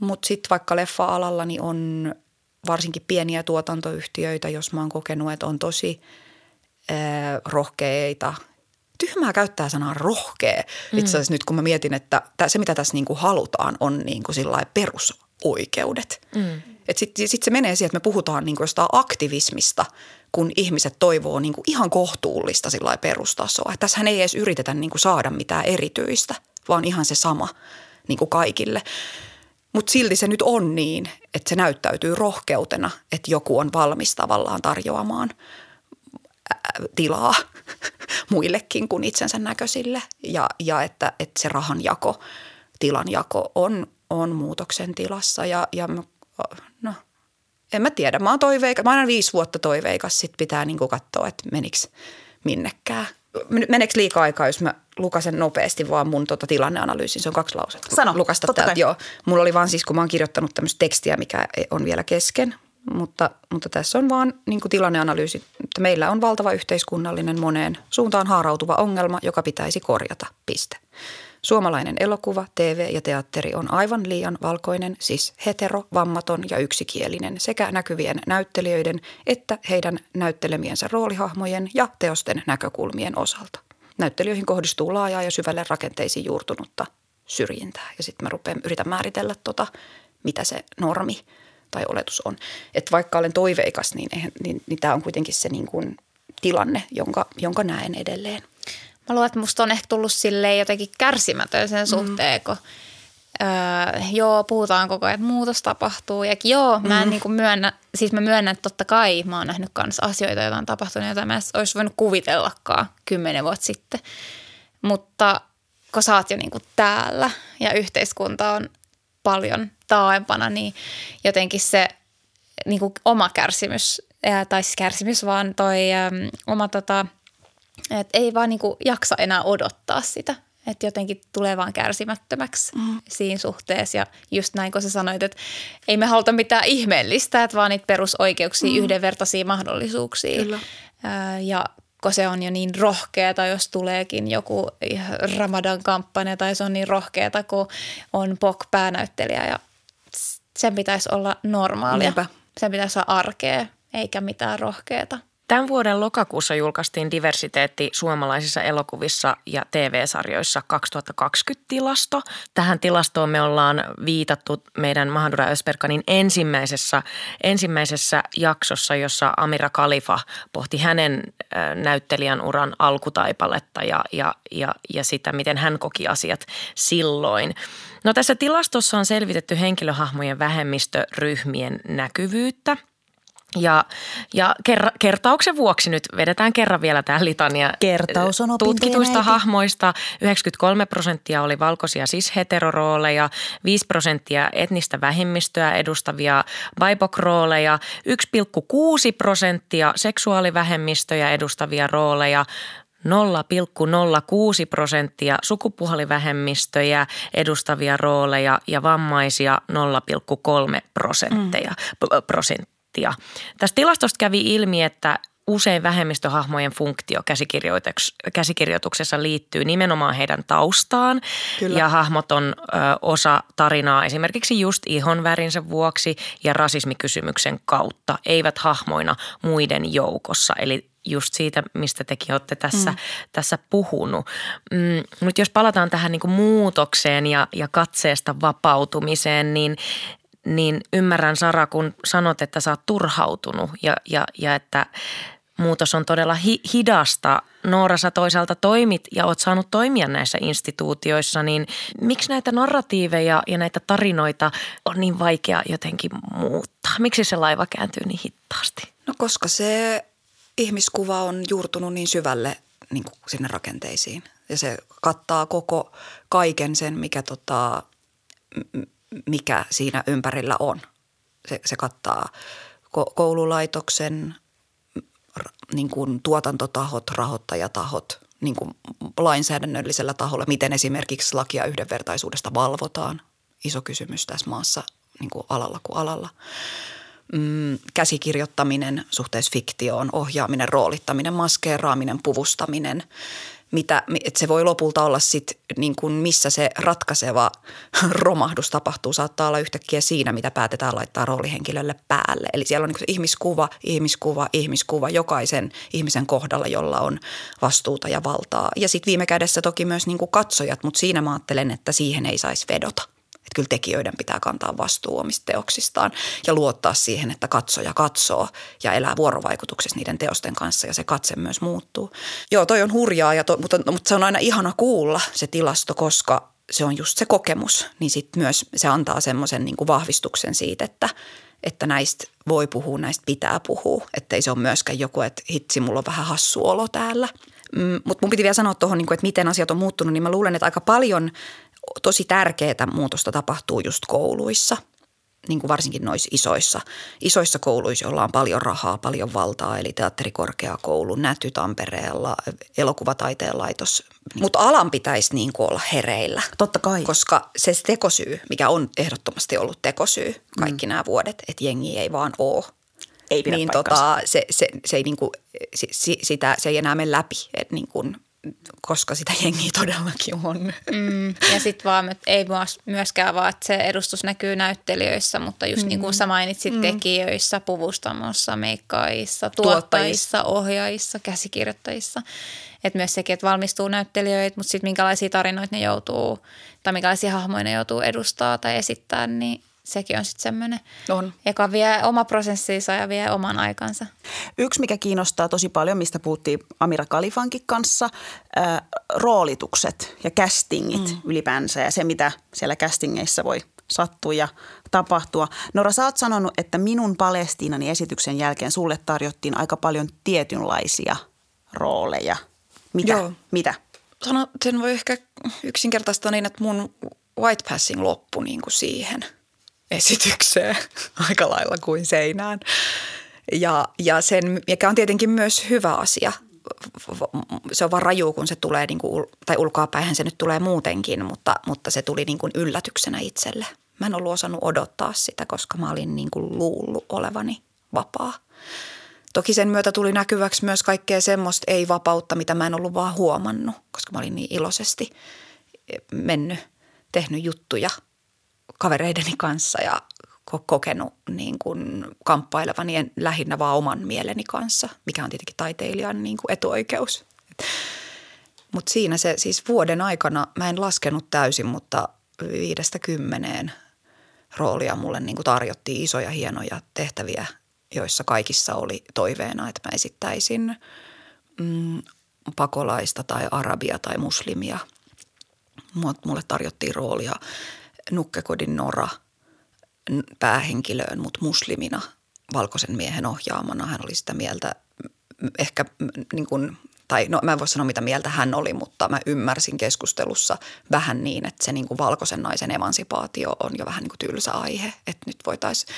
Mutta sitten vaikka leffa-alalla niin on varsinkin pieniä tuotantoyhtiöitä, jos mä oon kokenut, että on tosi äh, rohkeita – tyhmää käyttää sanaa rohkea. Mm. Itse asiassa nyt kun mä mietin, että se mitä tässä niinku halutaan on niinku perusoikeudet. Mm. Sitten sit se menee siihen, että me puhutaan niinku jostain aktivismista, kun ihmiset toivoo niinku ihan kohtuullista perustasoa. Että tässähän ei edes yritetä niinku saada mitään erityistä, vaan ihan se sama niinku kaikille. Mutta silti se nyt on niin, että se näyttäytyy rohkeutena, että joku on valmis tavallaan tarjoamaan – tilaa muillekin kuin itsensä näköisille ja, ja että, että se rahanjako, tilanjako on, on muutoksen tilassa ja, ja no, en mä tiedä. Mä oon toiveikas, mä oon viisi vuotta toiveikas, sit pitää niinku katsoa, että meniks minnekään. Meneekö liikaa aikaa, jos mä lukasen nopeasti vaan mun tota tilanneanalyysin? Se on kaksi lausetta. Sano, Lukasta täältä, joo. Mulla oli vaan siis, kun mä oon kirjoittanut tämmöistä tekstiä, mikä on vielä kesken mutta, mutta tässä on vaan niin kuin tilanneanalyysi, että meillä on valtava yhteiskunnallinen moneen suuntaan haarautuva ongelma, joka pitäisi korjata, piste. Suomalainen elokuva, TV ja teatteri on aivan liian valkoinen, siis hetero, vammaton ja yksikielinen sekä näkyvien näyttelijöiden että heidän näyttelemiensä roolihahmojen ja teosten näkökulmien osalta. Näyttelijöihin kohdistuu laajaa ja syvälle rakenteisiin juurtunutta syrjintää ja sitten mä rupean, yritän määritellä tota, mitä se normi – tai oletus on. Että vaikka olen toiveikas, niin, eihän, niin, niin tämä on kuitenkin se niin kuin tilanne, jonka, jonka näen edelleen. Mä luulen, että musta on ehkä tullut silleen jotenkin kärsimätön sen mm. suhteen, kun öö, joo, puhutaan koko ajan, että muutos tapahtuu. Ja joo, mä en mm. niin myönnä, siis mä myönnän, että totta kai mä oon nähnyt myös asioita, joita on tapahtunut, joita mä en olisi voinut kuvitellakaan kymmenen vuotta sitten. Mutta kun sä oot jo niin täällä ja yhteiskunta on paljon taaempana, niin jotenkin se niin oma kärsimys, tai siis kärsimys vaan toi äm, oma tota, että ei vaan niin kuin jaksa enää odottaa sitä. Että jotenkin tulee vaan kärsimättömäksi mm. siinä suhteessa. Ja just näin, kun sä sanoit, että ei me haluta mitään ihmeellistä, että vaan niitä perusoikeuksia, mm. yhdenvertaisia mahdollisuuksia. Kyllä. ja kun se on jo niin rohkeata, jos tuleekin joku Ramadan-kampanja tai se on niin rohkeata, kun on POK päänäyttelijä ja sen pitäisi olla normaalia. Niinpä. Sen pitäisi olla arkea eikä mitään rohkeata. Tämän vuoden lokakuussa julkaistiin diversiteetti suomalaisissa elokuvissa ja TV-sarjoissa 2020-tilasto. Tähän tilastoon me ollaan viitattu meidän Mahdura Ösperkanin ensimmäisessä, ensimmäisessä jaksossa, jossa Amira Kalifa pohti hänen näyttelijän uran alkutaipaletta ja, ja, ja, ja sitä, miten hän koki asiat silloin. No tässä tilastossa on selvitetty henkilöhahmojen vähemmistöryhmien näkyvyyttä – ja, ja ker, kertauksen vuoksi nyt vedetään kerran vielä tämä litania. Kertaus on Tutkituista hahmoista 93 prosenttia oli valkoisia cis-heterorooleja, 5 prosenttia etnistä vähemmistöä edustavia BIPOC-rooleja, 1,6 prosenttia seksuaalivähemmistöjä edustavia rooleja, 0,06 prosenttia sukupuolivähemmistöjä edustavia rooleja ja vammaisia 0,3 prosentteja, mm. prosenttia prosenttia. Tästä tilastosta kävi ilmi, että usein vähemmistöhahmojen funktio käsikirjoituksessa liittyy nimenomaan heidän taustaan. Kyllä. Ja hahmot on ö, osa tarinaa esimerkiksi just ihonvärinsä vuoksi ja rasismikysymyksen kautta, eivät hahmoina muiden joukossa. Eli just siitä, mistä tekin olette tässä, mm. tässä puhunut. Mm, nyt jos palataan tähän niin muutokseen ja, ja katseesta vapautumiseen, niin niin ymmärrän Sara, kun sanot, että sä oot turhautunut ja, ja, ja että muutos on todella hi- hidasta. Noora, sä toisaalta toimit ja oot saanut toimia näissä instituutioissa, niin miksi näitä narratiiveja ja näitä tarinoita on niin vaikea jotenkin muuttaa? Miksi se laiva kääntyy niin hittaasti? No koska se ihmiskuva on juurtunut niin syvälle niin kuin sinne rakenteisiin ja se kattaa koko kaiken sen, mikä, tota, mikä siinä ympärillä on. Se, se kattaa koululaitoksen, niin kuin tuotantotahot, rahoittajatahot, niin kuin lainsäädännöllisellä taholla, miten esimerkiksi lakia yhdenvertaisuudesta valvotaan. Iso kysymys tässä maassa niin kuin alalla kuin alalla. Mm, käsikirjoittaminen suhteessa fiktioon, ohjaaminen, roolittaminen, maskeeraaminen, puvustaminen – mitä, että se voi lopulta olla sit niin kuin missä se ratkaiseva romahdus tapahtuu. Saattaa olla yhtäkkiä siinä, mitä päätetään laittaa roolihenkilölle päälle. Eli siellä on niin ihmiskuva, ihmiskuva, ihmiskuva jokaisen ihmisen kohdalla, jolla on vastuuta ja valtaa. Ja sitten viime kädessä toki myös niin kuin katsojat, mutta siinä mä ajattelen, että siihen ei saisi vedota – että kyllä tekijöiden pitää kantaa vastuu omista teoksistaan ja luottaa siihen, että katsoja katsoo ja elää vuorovaikutuksessa niiden teosten kanssa ja se katse myös muuttuu. Joo, toi on hurjaa, ja to, mutta, mutta se on aina ihana kuulla se tilasto, koska se on just se kokemus, niin sitten myös se antaa semmoisen niin vahvistuksen siitä, että, että näistä voi puhua, näistä pitää puhua. Että ei se ole myöskään joku, että hitsi, mulla on vähän hassu olo täällä. Mm, mutta mun piti vielä sanoa tuohon, niin että miten asiat on muuttunut, niin mä luulen, että aika paljon – tosi tärkeää muutosta tapahtuu just kouluissa, niin kuin varsinkin noissa isoissa, isoissa kouluissa, joilla on paljon rahaa, paljon valtaa, eli teatterikorkeakoulu, Näty Tampereella, elokuvataiteen laitos. Mutta alan pitäisi niin kuin olla hereillä. Totta kai. Koska se tekosyy, mikä on ehdottomasti ollut tekosyy kaikki mm. nämä vuodet, että jengi ei vaan ole ei pidä niin tota, se, se, se, ei niinku, si, sitä, se ei enää mene läpi. Et niin kuin koska sitä jengiä todellakin on. Mm, ja sitten vaan, että ei myöskään vaan, että se edustus näkyy näyttelijöissä, mutta just mm. niin kuin sä mainitsit, mm. tekijöissä, puvustamossa, meikkaajissa, tuottajissa, ohjaajissa, käsikirjoittajissa. Että myös sekin, että valmistuu näyttelijöitä, mutta sitten minkälaisia tarinoita ne joutuu tai minkälaisia hahmoja ne joutuu edustaa tai esittää, niin sekin on sitten semmoinen, on. joka vie oma prosessinsa ja vie oman aikansa. Yksi, mikä kiinnostaa tosi paljon, mistä puhuttiin Amira Kalifankin kanssa, äh, roolitukset ja castingit mm. ylipäänsä ja se, mitä siellä castingeissa voi sattua ja tapahtua. Nora, sä oot sanonut, että minun Palestiinani esityksen jälkeen sulle tarjottiin aika paljon tietynlaisia rooleja. Mitä? Joo. Mitä? Sano, sen voi ehkä yksinkertaista niin, että mun white passing loppui niin kuin siihen – esitykseen aika lailla kuin seinään. Ja, ja sen, mikä on tietenkin myös hyvä asia. Se on vaan raju, kun se tulee, niin kuin, tai ulkoapäinhän se nyt tulee muutenkin, mutta, mutta se tuli niin kuin yllätyksenä itselle. Mä en ollut osannut odottaa sitä, koska mä olin niin kuin luullut olevani vapaa. Toki sen myötä tuli näkyväksi myös kaikkea semmoista ei-vapautta, mitä mä en ollut vaan huomannut, koska mä olin niin iloisesti mennyt, tehnyt juttuja – kavereideni kanssa ja kokenut niin kuin kamppailevani lähinnä vaan oman mieleni kanssa, mikä on tietenkin taiteilijan niin kuin etuoikeus. Mutta siinä se siis vuoden aikana, mä en laskenut täysin, mutta viidestä kymmeneen roolia mulle niin kuin tarjottiin isoja hienoja tehtäviä, joissa kaikissa oli toiveena, että mä esittäisin mm, pakolaista tai arabia tai muslimia. Mulle tarjottiin roolia Nukkekodin Nora päähenkilöön, mutta muslimina valkoisen miehen ohjaamana. Hän oli sitä mieltä ehkä niin kuin, tai no mä en voi sanoa mitä mieltä hän oli, mutta mä ymmärsin keskustelussa vähän niin, että se niin kuin valkoisen naisen emansipaatio on jo vähän niin kuin tylsä aihe. Että nyt voitaisiin,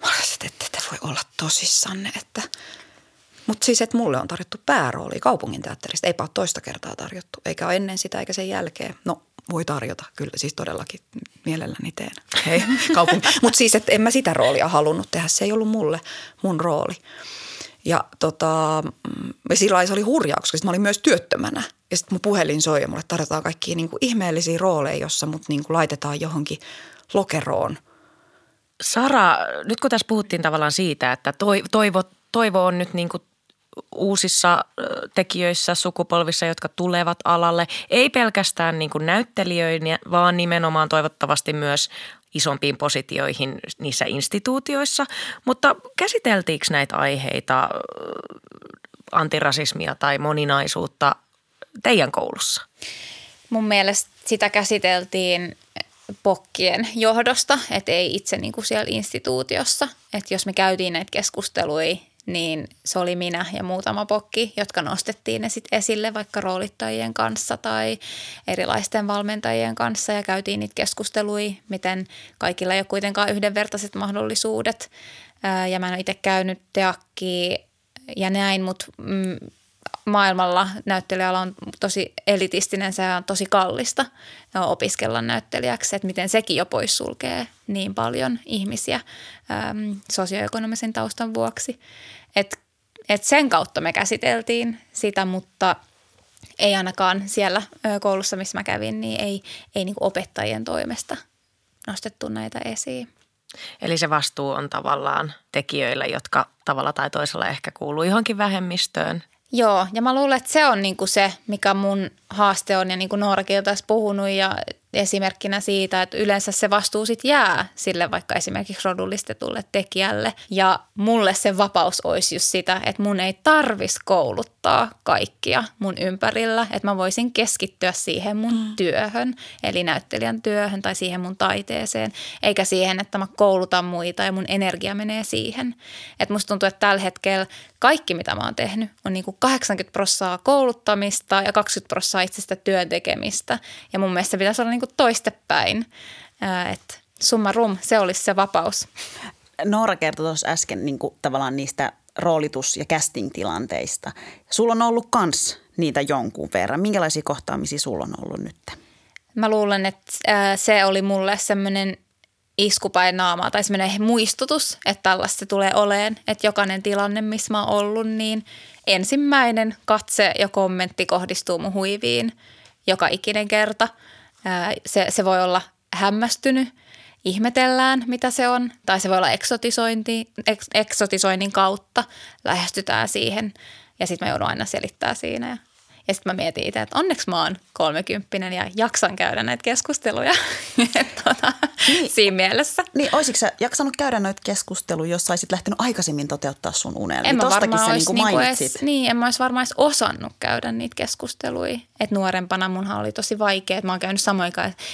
mä olisin, että te voi olla tosissanne, että mutta siis, että mulle on tarjottu päärooli kaupungin teatterista. Eipä ole toista kertaa tarjottu, eikä ole ennen sitä eikä sen jälkeen. No voi tarjota, kyllä siis todellakin mielelläni teen. Hei, Mutta siis, että en mä sitä roolia halunnut tehdä, se ei ollut mulle mun rooli. Ja tota, mm, sillä se oli hurjaa, koska mä olin myös työttömänä. Ja sitten mun puhelin soi ja mulle tarjotaan kaikkia niin ihmeellisiä rooleja, jossa mut niin laitetaan johonkin lokeroon. Sara, nyt kun tässä puhuttiin tavallaan siitä, että toivo, toivo on nyt niin kuin uusissa tekijöissä, sukupolvissa, jotka tulevat alalle. Ei pelkästään niin kuin näyttelijöinä, vaan nimenomaan toivottavasti myös isompiin positioihin niissä instituutioissa, mutta käsiteltiinkö näitä aiheita, antirasismia tai moninaisuutta teidän koulussa? Mun mielestä sitä käsiteltiin pokkien johdosta, että ei itse niin kuin siellä instituutiossa. Että jos me käytiin näitä keskusteluja, niin se oli minä ja muutama pokki, jotka nostettiin ne sitten esille vaikka roolittajien kanssa tai erilaisten valmentajien kanssa ja käytiin niitä keskusteluja, miten kaikilla ei ole kuitenkaan yhdenvertaiset mahdollisuudet. Ja mä en itse käynyt teakkiin ja näin, mutta mm, maailmalla näyttelijällä on tosi elitistinen, se on tosi kallista opiskella näyttelijäksi, että miten sekin jo poissulkee niin paljon ihmisiä äm, sosioekonomisen taustan vuoksi. Et, et sen kautta me käsiteltiin sitä, mutta ei ainakaan siellä koulussa, missä mä kävin, niin ei, ei niin opettajien toimesta nostettu näitä esiin. Eli se vastuu on tavallaan tekijöillä, jotka tavalla tai toisella ehkä kuuluu johonkin vähemmistöön Joo, ja mä luulen, että se on niinku se, mikä mun haaste on, ja niin kuin Noorakin on tässä puhunut, ja esimerkkinä siitä, että yleensä se vastuu sit jää sille vaikka esimerkiksi rodullistetulle tekijälle. Ja mulle se vapaus olisi just sitä, että mun ei tarvis kouluttaa kaikkia mun ympärillä, että mä voisin keskittyä siihen mun mm. työhön, eli näyttelijän työhön tai siihen mun taiteeseen, eikä siihen, että mä koulutan muita ja mun energia menee siihen. Että musta tuntuu, että tällä hetkellä kaikki, mitä mä oon tehnyt, on niin kuin 80 prosenttia kouluttamista ja 20 prosenttia itsestä työn tekemistä. Ja mun mielestä pitäisi olla niin kuin toistepäin, että summa rum, se olisi se vapaus. Noora kertoi tuossa äsken niin kuin tavallaan niistä roolitus- ja casting-tilanteista. Sulla on ollut kans niitä jonkun verran. Minkälaisia kohtaamisia sulla on ollut nyt? Mä luulen, että se oli mulle semmoinen iskupäin naamaa tai semmoinen muistutus, että tällaista tulee oleen. Että jokainen tilanne, missä mä oon ollut, niin ensimmäinen katse ja kommentti kohdistuu mun huiviin joka ikinen kerta – se, se voi olla hämmästynyt, ihmetellään mitä se on, tai se voi olla eksotisointi, eks, eksotisoinnin kautta, lähestytään siihen ja sitten mä joudun aina selittää siinä ja ja sitten mä mietin itse, että onneksi mä oon kolmekymppinen ja jaksan käydä näitä keskusteluja tuota, niin, siinä mielessä. Niin, olisitko sä jaksanut käydä noita keskusteluja, jos saisit lähtenyt aikaisemmin toteuttaa sun unelmia? En mä varmaan sä niin niinku edes, niin, en mä olisi varmaan edes osannut käydä niitä keskusteluja. Et nuorempana munhan oli tosi vaikea, että mä oon käynyt samoin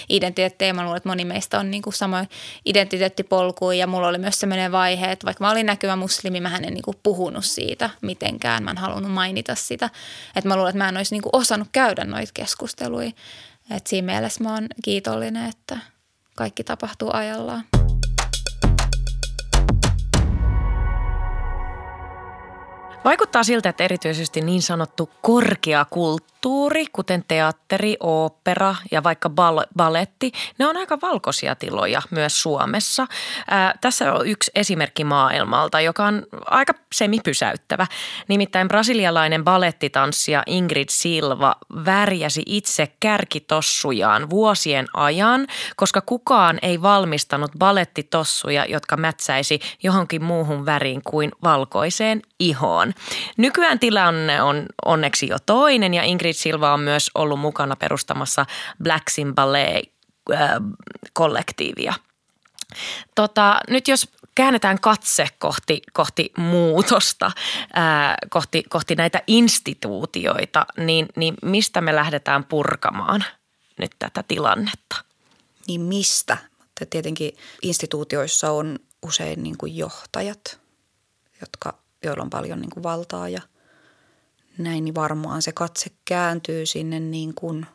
identiteettejä. Mä luulen, että moni meistä on niinku samoin identiteettipolkuja ja mulla oli myös sellainen vaihe, että vaikka mä olin näkyvä muslimi, mä en niinku puhunut siitä mitenkään. Mä en halunnut mainita sitä. Että mä luulen, että mä en olisi niinku osannut käydä noita keskusteluja. Et siinä mielessä mä oon kiitollinen, että kaikki tapahtuu ajallaan. Vaikuttaa siltä, että erityisesti niin sanottu korkeakulttuuri, kuten teatteri, opera ja vaikka bal- baletti, ne on aika valkoisia tiloja myös Suomessa. Ää, tässä on yksi esimerkki maailmalta, joka on aika semipysäyttävä. Nimittäin brasilialainen balettitanssija Ingrid Silva värjäsi itse kärkitossujaan vuosien ajan, koska kukaan ei valmistanut balettitossuja, jotka mätsäisi johonkin muuhun väriin kuin valkoiseen ihoon. Nykyään tilanne on onneksi jo toinen ja Ingrid Silva on myös ollut mukana perustamassa Blacksin Ballet-kollektiivia. Äh, tota, nyt jos käännetään katse kohti, kohti muutosta, ää, äh, kohti, kohti näitä instituutioita, niin, niin mistä me lähdetään purkamaan nyt tätä tilannetta? Niin mistä? Tietenkin instituutioissa on usein niin kuin johtajat, jotka joilla on paljon niin kuin valtaa ja näin, niin varmaan se katse kääntyy sinne niin kuin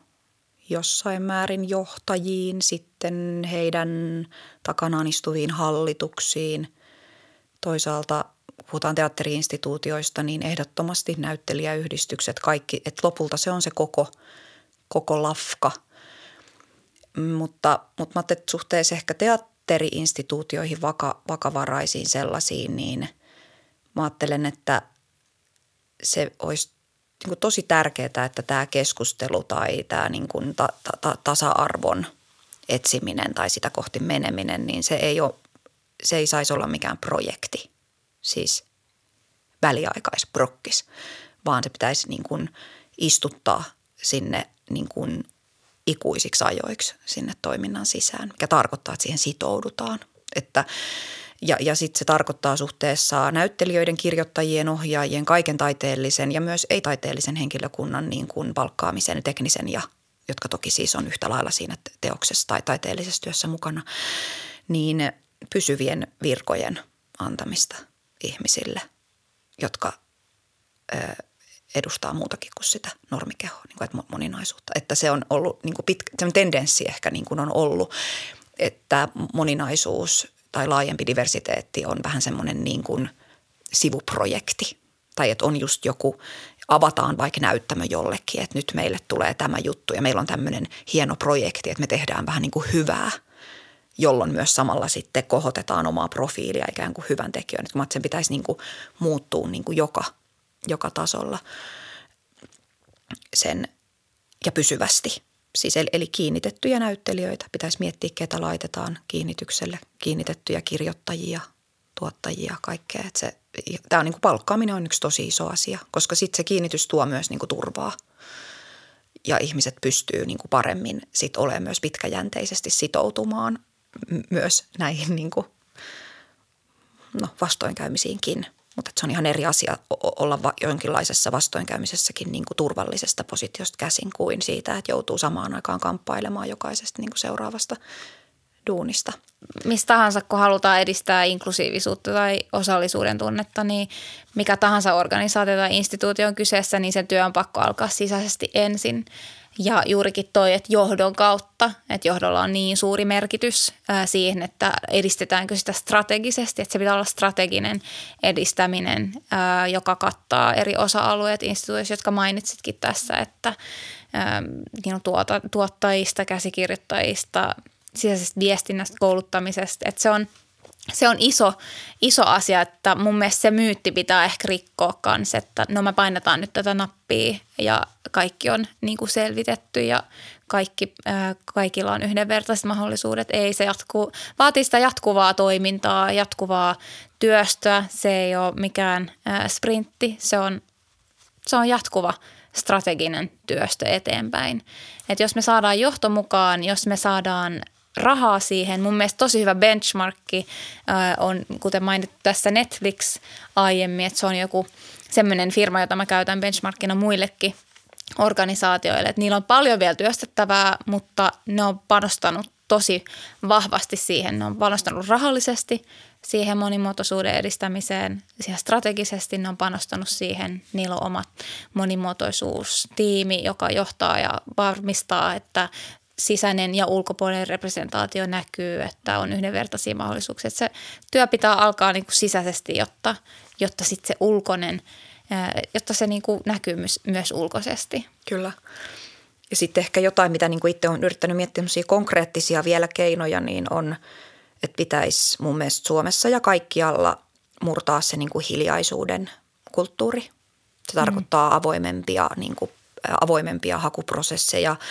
jossain määrin johtajiin, sitten heidän takanaan istuviin hallituksiin. Toisaalta puhutaan teatteriinstituutioista, niin ehdottomasti näyttelijäyhdistykset, kaikki, että lopulta se on se koko, koko lafka. Mutta, mutta mä ajattelin, että suhteessa ehkä teatteriinstituutioihin, vaka, vakavaraisiin sellaisiin, niin – mä ajattelen, että se olisi niin kuin tosi tärkeää, että tämä keskustelu tai tämä niin kuin ta- ta- tasa-arvon etsiminen tai sitä kohti meneminen, niin se ei, ole, se ei saisi olla mikään projekti, siis väliaikaisprokkis, vaan se pitäisi niin kuin istuttaa sinne niin kuin ikuisiksi ajoiksi sinne toiminnan sisään, mikä tarkoittaa, että siihen sitoudutaan. Että, ja ja sitten se tarkoittaa suhteessa näyttelijöiden, kirjoittajien, ohjaajien, kaiken taiteellisen ja myös ei-taiteellisen henkilökunnan niin kuin palkkaamisen, teknisen ja jotka toki siis on yhtä lailla siinä teoksessa tai taiteellisessa työssä mukana, niin pysyvien virkojen antamista ihmisille, jotka ö, edustaa muutakin kuin sitä normikehoa, niin kuin, että moninaisuutta. Että se on ollut niin kuin pitkä, tendenssi ehkä niin kuin on ollut, että moninaisuus tai laajempi diversiteetti on vähän semmoinen niin kuin sivuprojekti. Tai että on just joku, avataan vaikka näyttämö jollekin, että nyt meille tulee tämä juttu ja meillä on tämmöinen hieno projekti, että me tehdään vähän niin kuin hyvää – jolloin myös samalla sitten kohotetaan omaa profiilia ikään kuin hyvän tekijän. Että sen pitäisi niin kuin muuttua niin kuin joka, joka tasolla sen ja pysyvästi. Siis eli, kiinnitettyjä näyttelijöitä pitäisi miettiä, ketä laitetaan kiinnitykselle. Kiinnitettyjä kirjoittajia, tuottajia, kaikkea. Että se, tämä on niin kuin palkkaaminen on yksi tosi iso asia, koska sitten se kiinnitys tuo myös niin kuin turvaa ja ihmiset pystyy niin kuin paremmin sit olemaan myös pitkäjänteisesti sitoutumaan myös näihin niin kuin, no, vastoinkäymisiinkin. Mutta se on ihan eri asia olla va- jonkinlaisessa vastoinkäymisessäkin niin kuin turvallisesta positiosta käsin kuin siitä, että joutuu samaan aikaan kamppailemaan jokaisesta niin kuin seuraavasta duunista. Mistä tahansa, kun halutaan edistää inklusiivisuutta tai osallisuuden tunnetta, niin mikä tahansa organisaatio tai instituutio on kyseessä, niin sen työ on pakko alkaa sisäisesti ensin – ja juurikin toi, että johdon kautta, että johdolla on niin suuri merkitys siihen, että edistetäänkö sitä strategisesti, että se pitää olla strateginen edistäminen, joka kattaa eri osa-alueet instituutioissa, jotka mainitsitkin tässä, että niin tuota, tuottajista, käsikirjoittajista, sisäisestä viestinnästä, kouluttamisesta, että se on – se on iso, iso asia, että mun mielestä se myytti pitää ehkä rikkoa kanssa, että no me painetaan nyt tätä nappia ja kaikki on niin kuin selvitetty ja kaikki, äh, kaikilla on yhdenvertaiset mahdollisuudet. Ei se jatku, vaatii sitä jatkuvaa toimintaa, jatkuvaa työstöä. Se ei ole mikään äh, sprintti, se on, se on jatkuva strateginen työstö eteenpäin. Et jos me saadaan johto mukaan, jos me saadaan rahaa siihen. Mun mielestä tosi hyvä benchmarkki on, kuten mainittu tässä Netflix aiemmin, että se on joku semmoinen firma, jota mä käytän benchmarkkina muillekin organisaatioille. Että niillä on paljon vielä työstettävää, mutta ne on panostanut tosi vahvasti siihen. Ne on panostanut rahallisesti siihen monimuotoisuuden edistämiseen, siihen strategisesti ne on panostanut siihen. Niillä on oma monimuotoisuustiimi, joka johtaa ja varmistaa, että sisäinen ja ulkopuolinen representaatio näkyy, että on yhdenvertaisia mahdollisuuksia. Että se työ pitää alkaa niin kuin sisäisesti, jotta, jotta sitten se ulkoinen, jotta se niin kuin näkyy myös, myös ulkoisesti. Kyllä. Ja sitten ehkä jotain, mitä niin kuin itse olen yrittänyt miettiä konkreettisia vielä keinoja, niin on, että pitäisi mun mielestä Suomessa ja kaikkialla murtaa se niin kuin hiljaisuuden kulttuuri. Se tarkoittaa mm. avoimempia, niin kuin, avoimempia hakuprosesseja –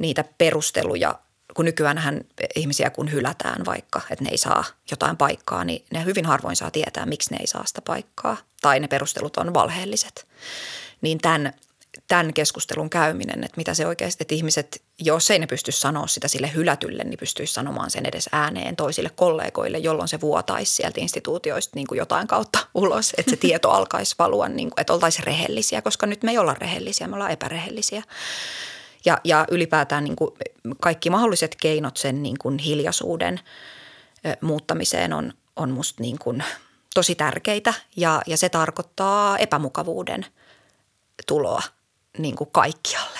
niitä perusteluja, kun nykyään ihmisiä kun hylätään vaikka, että ne ei saa jotain paikkaa, niin ne hyvin harvoin saa tietää, miksi ne ei saa sitä paikkaa. Tai ne perustelut on valheelliset. Niin tämän, tämän keskustelun käyminen, että mitä se oikeasti, että ihmiset, jos ei ne pysty sanoa sitä sille hylätylle, niin pystyisi sanomaan sen edes ääneen toisille kollegoille, jolloin se vuotaisi sieltä instituutioista niin kuin jotain kautta ulos, että se tieto alkaisi valua, niin kuin, että oltaisiin rehellisiä, koska nyt me ei olla rehellisiä, me ollaan epärehellisiä ja, ja ylipäätään niin kuin kaikki mahdolliset keinot sen niin kuin hiljaisuuden muuttamiseen on, on musta niin kuin tosi tärkeitä ja, ja se tarkoittaa epämukavuuden tuloa niin kuin kaikkialle.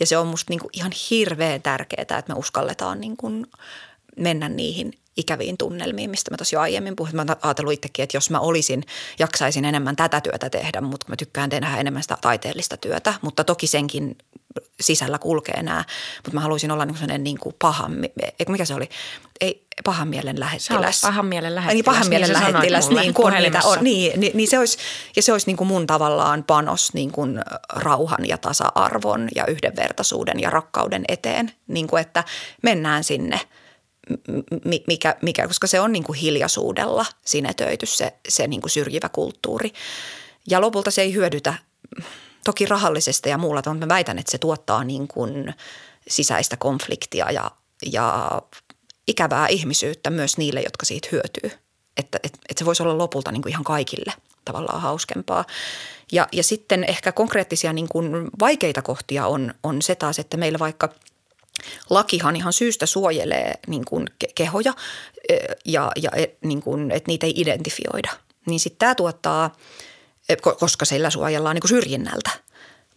Ja se on musta niin kuin ihan hirveän tärkeää, että me uskalletaan niin kuin mennä niihin ikäviin tunnelmiin, mistä mä tosi jo aiemmin puhuin. Mä ajatellut itsekin, että jos mä olisin, jaksaisin enemmän tätä työtä tehdä, mutta mä tykkään tehdä enemmän sitä taiteellista työtä. Mutta toki senkin sisällä kulkee nämä, mutta mä haluaisin olla niin niin kuin pahan, mikä se oli, ei pahan mielen lähettiläs. pahan mielen lähettiläs. Niin, pahan mielen niin lähettiläs, niin niitä on. Niin, niin, niin se olisi, ja se olisi niin kuin mun tavallaan panos niin kuin rauhan ja tasa-arvon ja yhdenvertaisuuden ja rakkauden eteen, niin kuin että mennään sinne – mikä, mikä, koska se on niin kuin hiljaisuudella sinetöity se, se niin kuin syrjivä kulttuuri. Ja lopulta se ei hyödytä toki rahallisesta ja muulla, mutta mä väitän, että se tuottaa niin kuin sisäistä konfliktia ja, ja ikävää ihmisyyttä myös niille, jotka siitä hyötyy. Että, että, että se voisi olla lopulta niin kuin ihan kaikille tavallaan hauskempaa. Ja, ja sitten ehkä konkreettisia niin kuin vaikeita kohtia on, on se taas, että meillä vaikka – lakihan ihan syystä suojelee niin kuin kehoja ja, ja niin kuin, että niitä ei identifioida. Niin sitten tämä tuottaa, koska sillä suojellaan niin kuin syrjinnältä.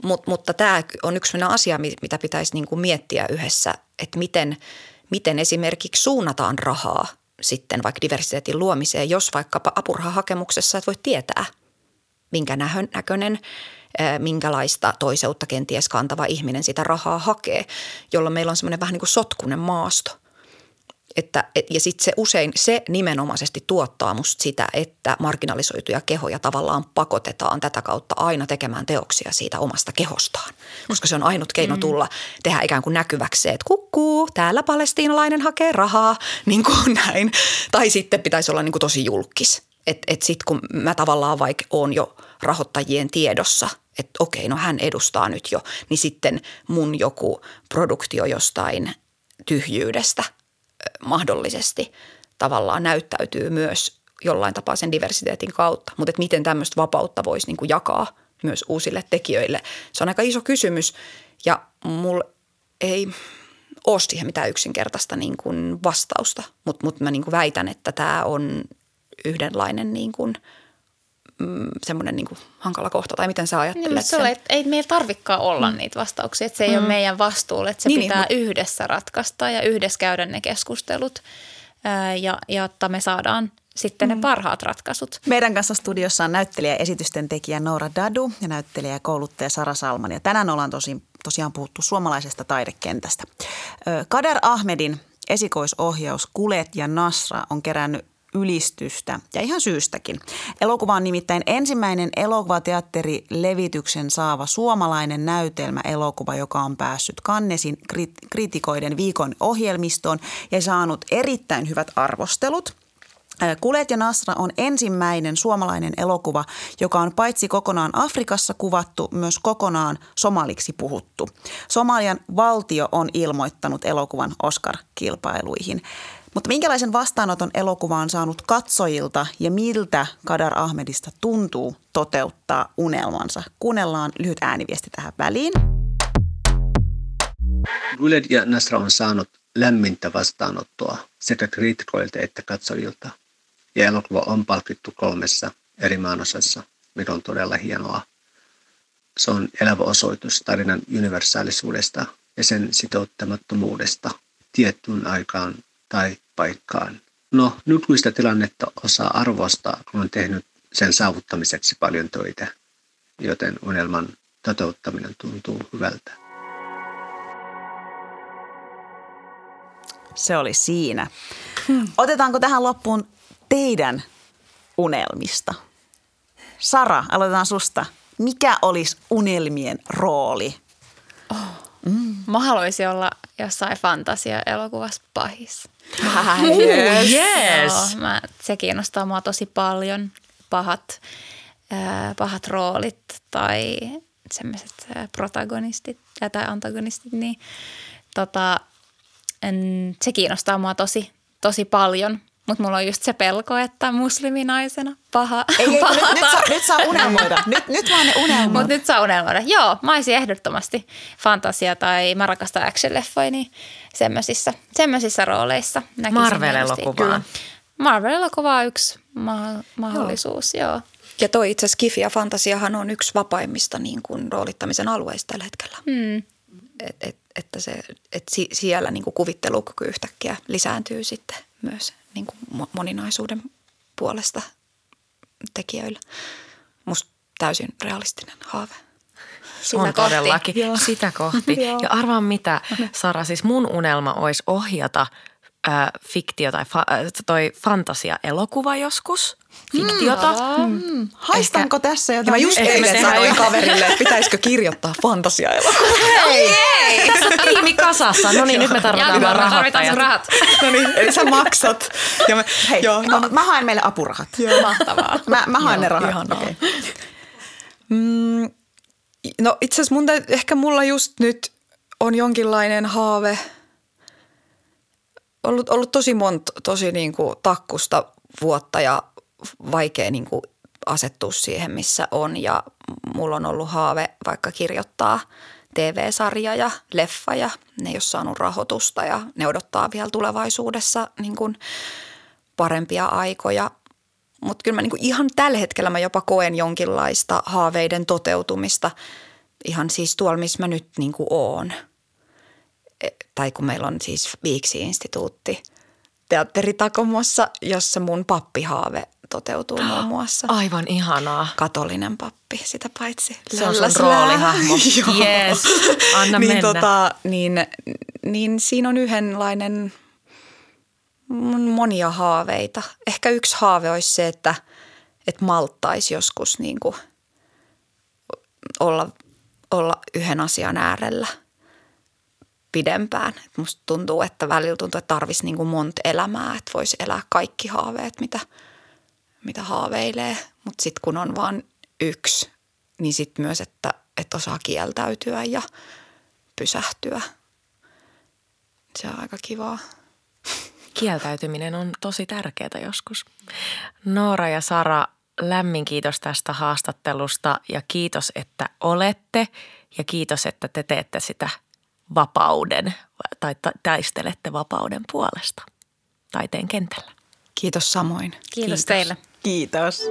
Mut, mutta tämä on yksi sellainen asia, mitä pitäisi niin kuin miettiä yhdessä, että miten, miten esimerkiksi suunnataan rahaa sitten vaikka diversiteetin luomiseen, jos vaikkapa apurahahakemuksessa et voi tietää, minkä näköinen – minkälaista toiseutta kenties kantava ihminen sitä rahaa hakee, jolloin meillä on semmoinen vähän niin kuin sotkunen maasto. Että, ja sitten se usein, se nimenomaisesti tuottaa musta sitä, että marginalisoituja kehoja tavallaan pakotetaan tätä kautta aina tekemään teoksia siitä omasta kehostaan. Koska se on ainut keino mm. tulla, tehdä ikään kuin näkyväksi se, että kukkuu, täällä palestiinalainen hakee rahaa, niin kuin näin. Tai sitten pitäisi olla niin kuin tosi julkis. Että et sitten kun mä tavallaan vaikka oon jo rahoittajien tiedossa, että okei, no hän edustaa nyt jo, niin sitten mun joku produktio jostain tyhjyydestä mahdollisesti tavallaan näyttäytyy myös jollain tapaa sen diversiteetin kautta. Mutta miten tämmöistä vapautta voisi niinku jakaa myös uusille tekijöille, se on aika iso kysymys ja mulla ei ole siihen mitään yksinkertaista niin vastausta, mutta mut mä niin väitän, että tämä on yhdenlainen niin mm, semmoinen niin hankala kohta, tai miten sä ajattelet niin, se on, että ei meillä tarvikaan olla mm. niitä vastauksia, että se ei mm. ole meidän vastuulla, että se niin, niin pitää niin, yhdessä ratkaista ja yhdessä käydä ne keskustelut, ää, ja, jotta me saadaan sitten ne mm. parhaat ratkaisut. Meidän kanssa studiossa on näyttelijä esitysten tekijä Noora Dadu ja näyttelijä ja kouluttaja Sara Salman. Ja tänään ollaan tosi, tosiaan puhuttu suomalaisesta taidekentästä. Kader Ahmedin esikoisohjaus Kulet ja Nasra on kerännyt ylistystä ja ihan syystäkin. Elokuva on nimittäin ensimmäinen elokuvateatterilevityksen saava suomalainen näytelmä-elokuva, joka on päässyt Kannesin kritikoiden viikon ohjelmistoon ja saanut erittäin hyvät arvostelut – Kulet ja Nasra on ensimmäinen suomalainen elokuva, joka on paitsi kokonaan Afrikassa kuvattu, myös kokonaan somaliksi puhuttu. Somalian valtio on ilmoittanut elokuvan Oscar-kilpailuihin. Mutta minkälaisen vastaanoton elokuva on saanut katsojilta ja miltä Kadar Ahmedista tuntuu toteuttaa unelmansa? Kuunnellaan lyhyt ääniviesti tähän väliin. Guled ja Nasra on saanut lämmintä vastaanottoa sekä kriitikoilta että katsojilta. Ja elokuva on palkittu kolmessa eri maanosassa, mikä on todella hienoa. Se on elävä osoitus tarinan universaalisuudesta ja sen sitouttamattomuudesta tiettyyn aikaan tai paikkaan. No, nykyistä tilannetta osaa arvostaa, kun on tehnyt sen saavuttamiseksi paljon töitä, joten unelman toteuttaminen tuntuu hyvältä. Se oli siinä. Hmm. Otetaanko tähän loppuun teidän unelmista? Sara, aloitetaan susta. Mikä olisi unelmien rooli? Oh. Mm. Mä haluaisin olla jossain fantasia-elokuvassa pahis. yes. yes. Joo, mä, se kiinnostaa mua tosi paljon. Pahat, äh, pahat roolit tai semmoiset äh, protagonistit tai antagonistit, niin tota, en, se kiinnostaa mua tosi, tosi paljon – mutta mulla on just se pelko, että musliminaisena paha. Ei, ei nyt, nyt, saa, nyt saa unelmoida. Nyt, nyt vaan ne unelmoida. Mutta nyt saa unelmoida. Joo, mä olisin ehdottomasti fantasia tai mä rakastan action-leffoja, niin semmoisissa, semmoisissa rooleissa. Marvel-elokuvaa. Marvel-elokuva on yksi ma- mahdollisuus, joo. joo. Ja toi itse asiassa Kifi ja Fantasiahan on yksi vapaimmista niin kuin roolittamisen alueista tällä hetkellä. Mm. Et, et, että se, et si, siellä niin kuin kuvittelukyky yhtäkkiä lisääntyy sitten myös niin kuin moninaisuuden puolesta tekijöillä. Musta täysin realistinen haave. Sitä on kohti. todellakin. Joo. Sitä kohti. ja arvaan mitä, Sara, siis mun unelma olisi ohjata äh, fiktio tai fa, äh, toi fantasia-elokuva joskus. Fiktiota. Mm. Mm. Haistanko Ehkä, tässä jotain? Mä just eilen sanoin kaverille, että pitäisikö kirjoittaa fantasia-elokuva. Hei, hei. Tässä on tiimi kasassa. No niin, nyt me tarvitaan vaan rahat. Tarvitaan sun rahat. no niin, eli sä maksat. Ja mä, hei, joo, no, mä haen meille apurahat. Joo. Mahtavaa. Mä, mä haen joo, ne rahat. Okay. Mm, no itse asiassa mun, ehkä mulla just nyt on jonkinlainen haave. Ollut, ollut tosi monta tosi niin kuin takkusta vuotta ja vaikea niin kuin asettua siihen, missä on. Ja mulla on ollut haave vaikka kirjoittaa TV-sarja ja leffa ja ne ei ole saanut rahoitusta ja ne odottaa vielä tulevaisuudessa niin kuin parempia aikoja. Mutta kyllä mä niin kuin ihan tällä hetkellä mä jopa koen jonkinlaista haaveiden toteutumista ihan siis tuolla, missä mä nyt niin kuin oon. Tai kun meillä on siis Viiksi-instituutti teatteritakomossa, jossa mun pappihaave toteutuu muun muassa. Aivan ihanaa. Katolinen pappi sitä paitsi. Se on sun roolihahmo. yes, anna niin, mennä. Tota, niin, niin siinä on yhdenlainen monia haaveita. Ehkä yksi haave olisi se, että, että malttaisi joskus niin kuin olla, olla yhden asian äärellä pidempään. Et musta tuntuu, että välillä tuntuu, että tarvitsisi niin monta elämää, että voisi elää kaikki haaveet, mitä, mitä haaveilee. Mutta sitten kun on vain yksi, niin sitten myös, että, että osaa kieltäytyä ja pysähtyä. Se on aika kivaa. Kieltäytyminen on tosi tärkeää joskus. Noora ja Sara, lämmin kiitos tästä haastattelusta ja kiitos, että olette ja kiitos, että te teette sitä vapauden tai taistelette vapauden puolesta taiteen kentällä. Kiitos samoin. Kiitos, Kiitos. teille. Kiitos.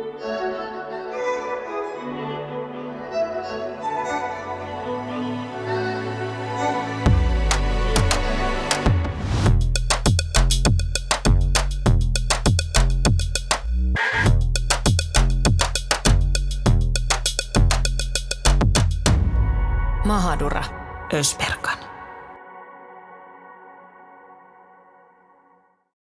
Mahadura Ösperkan.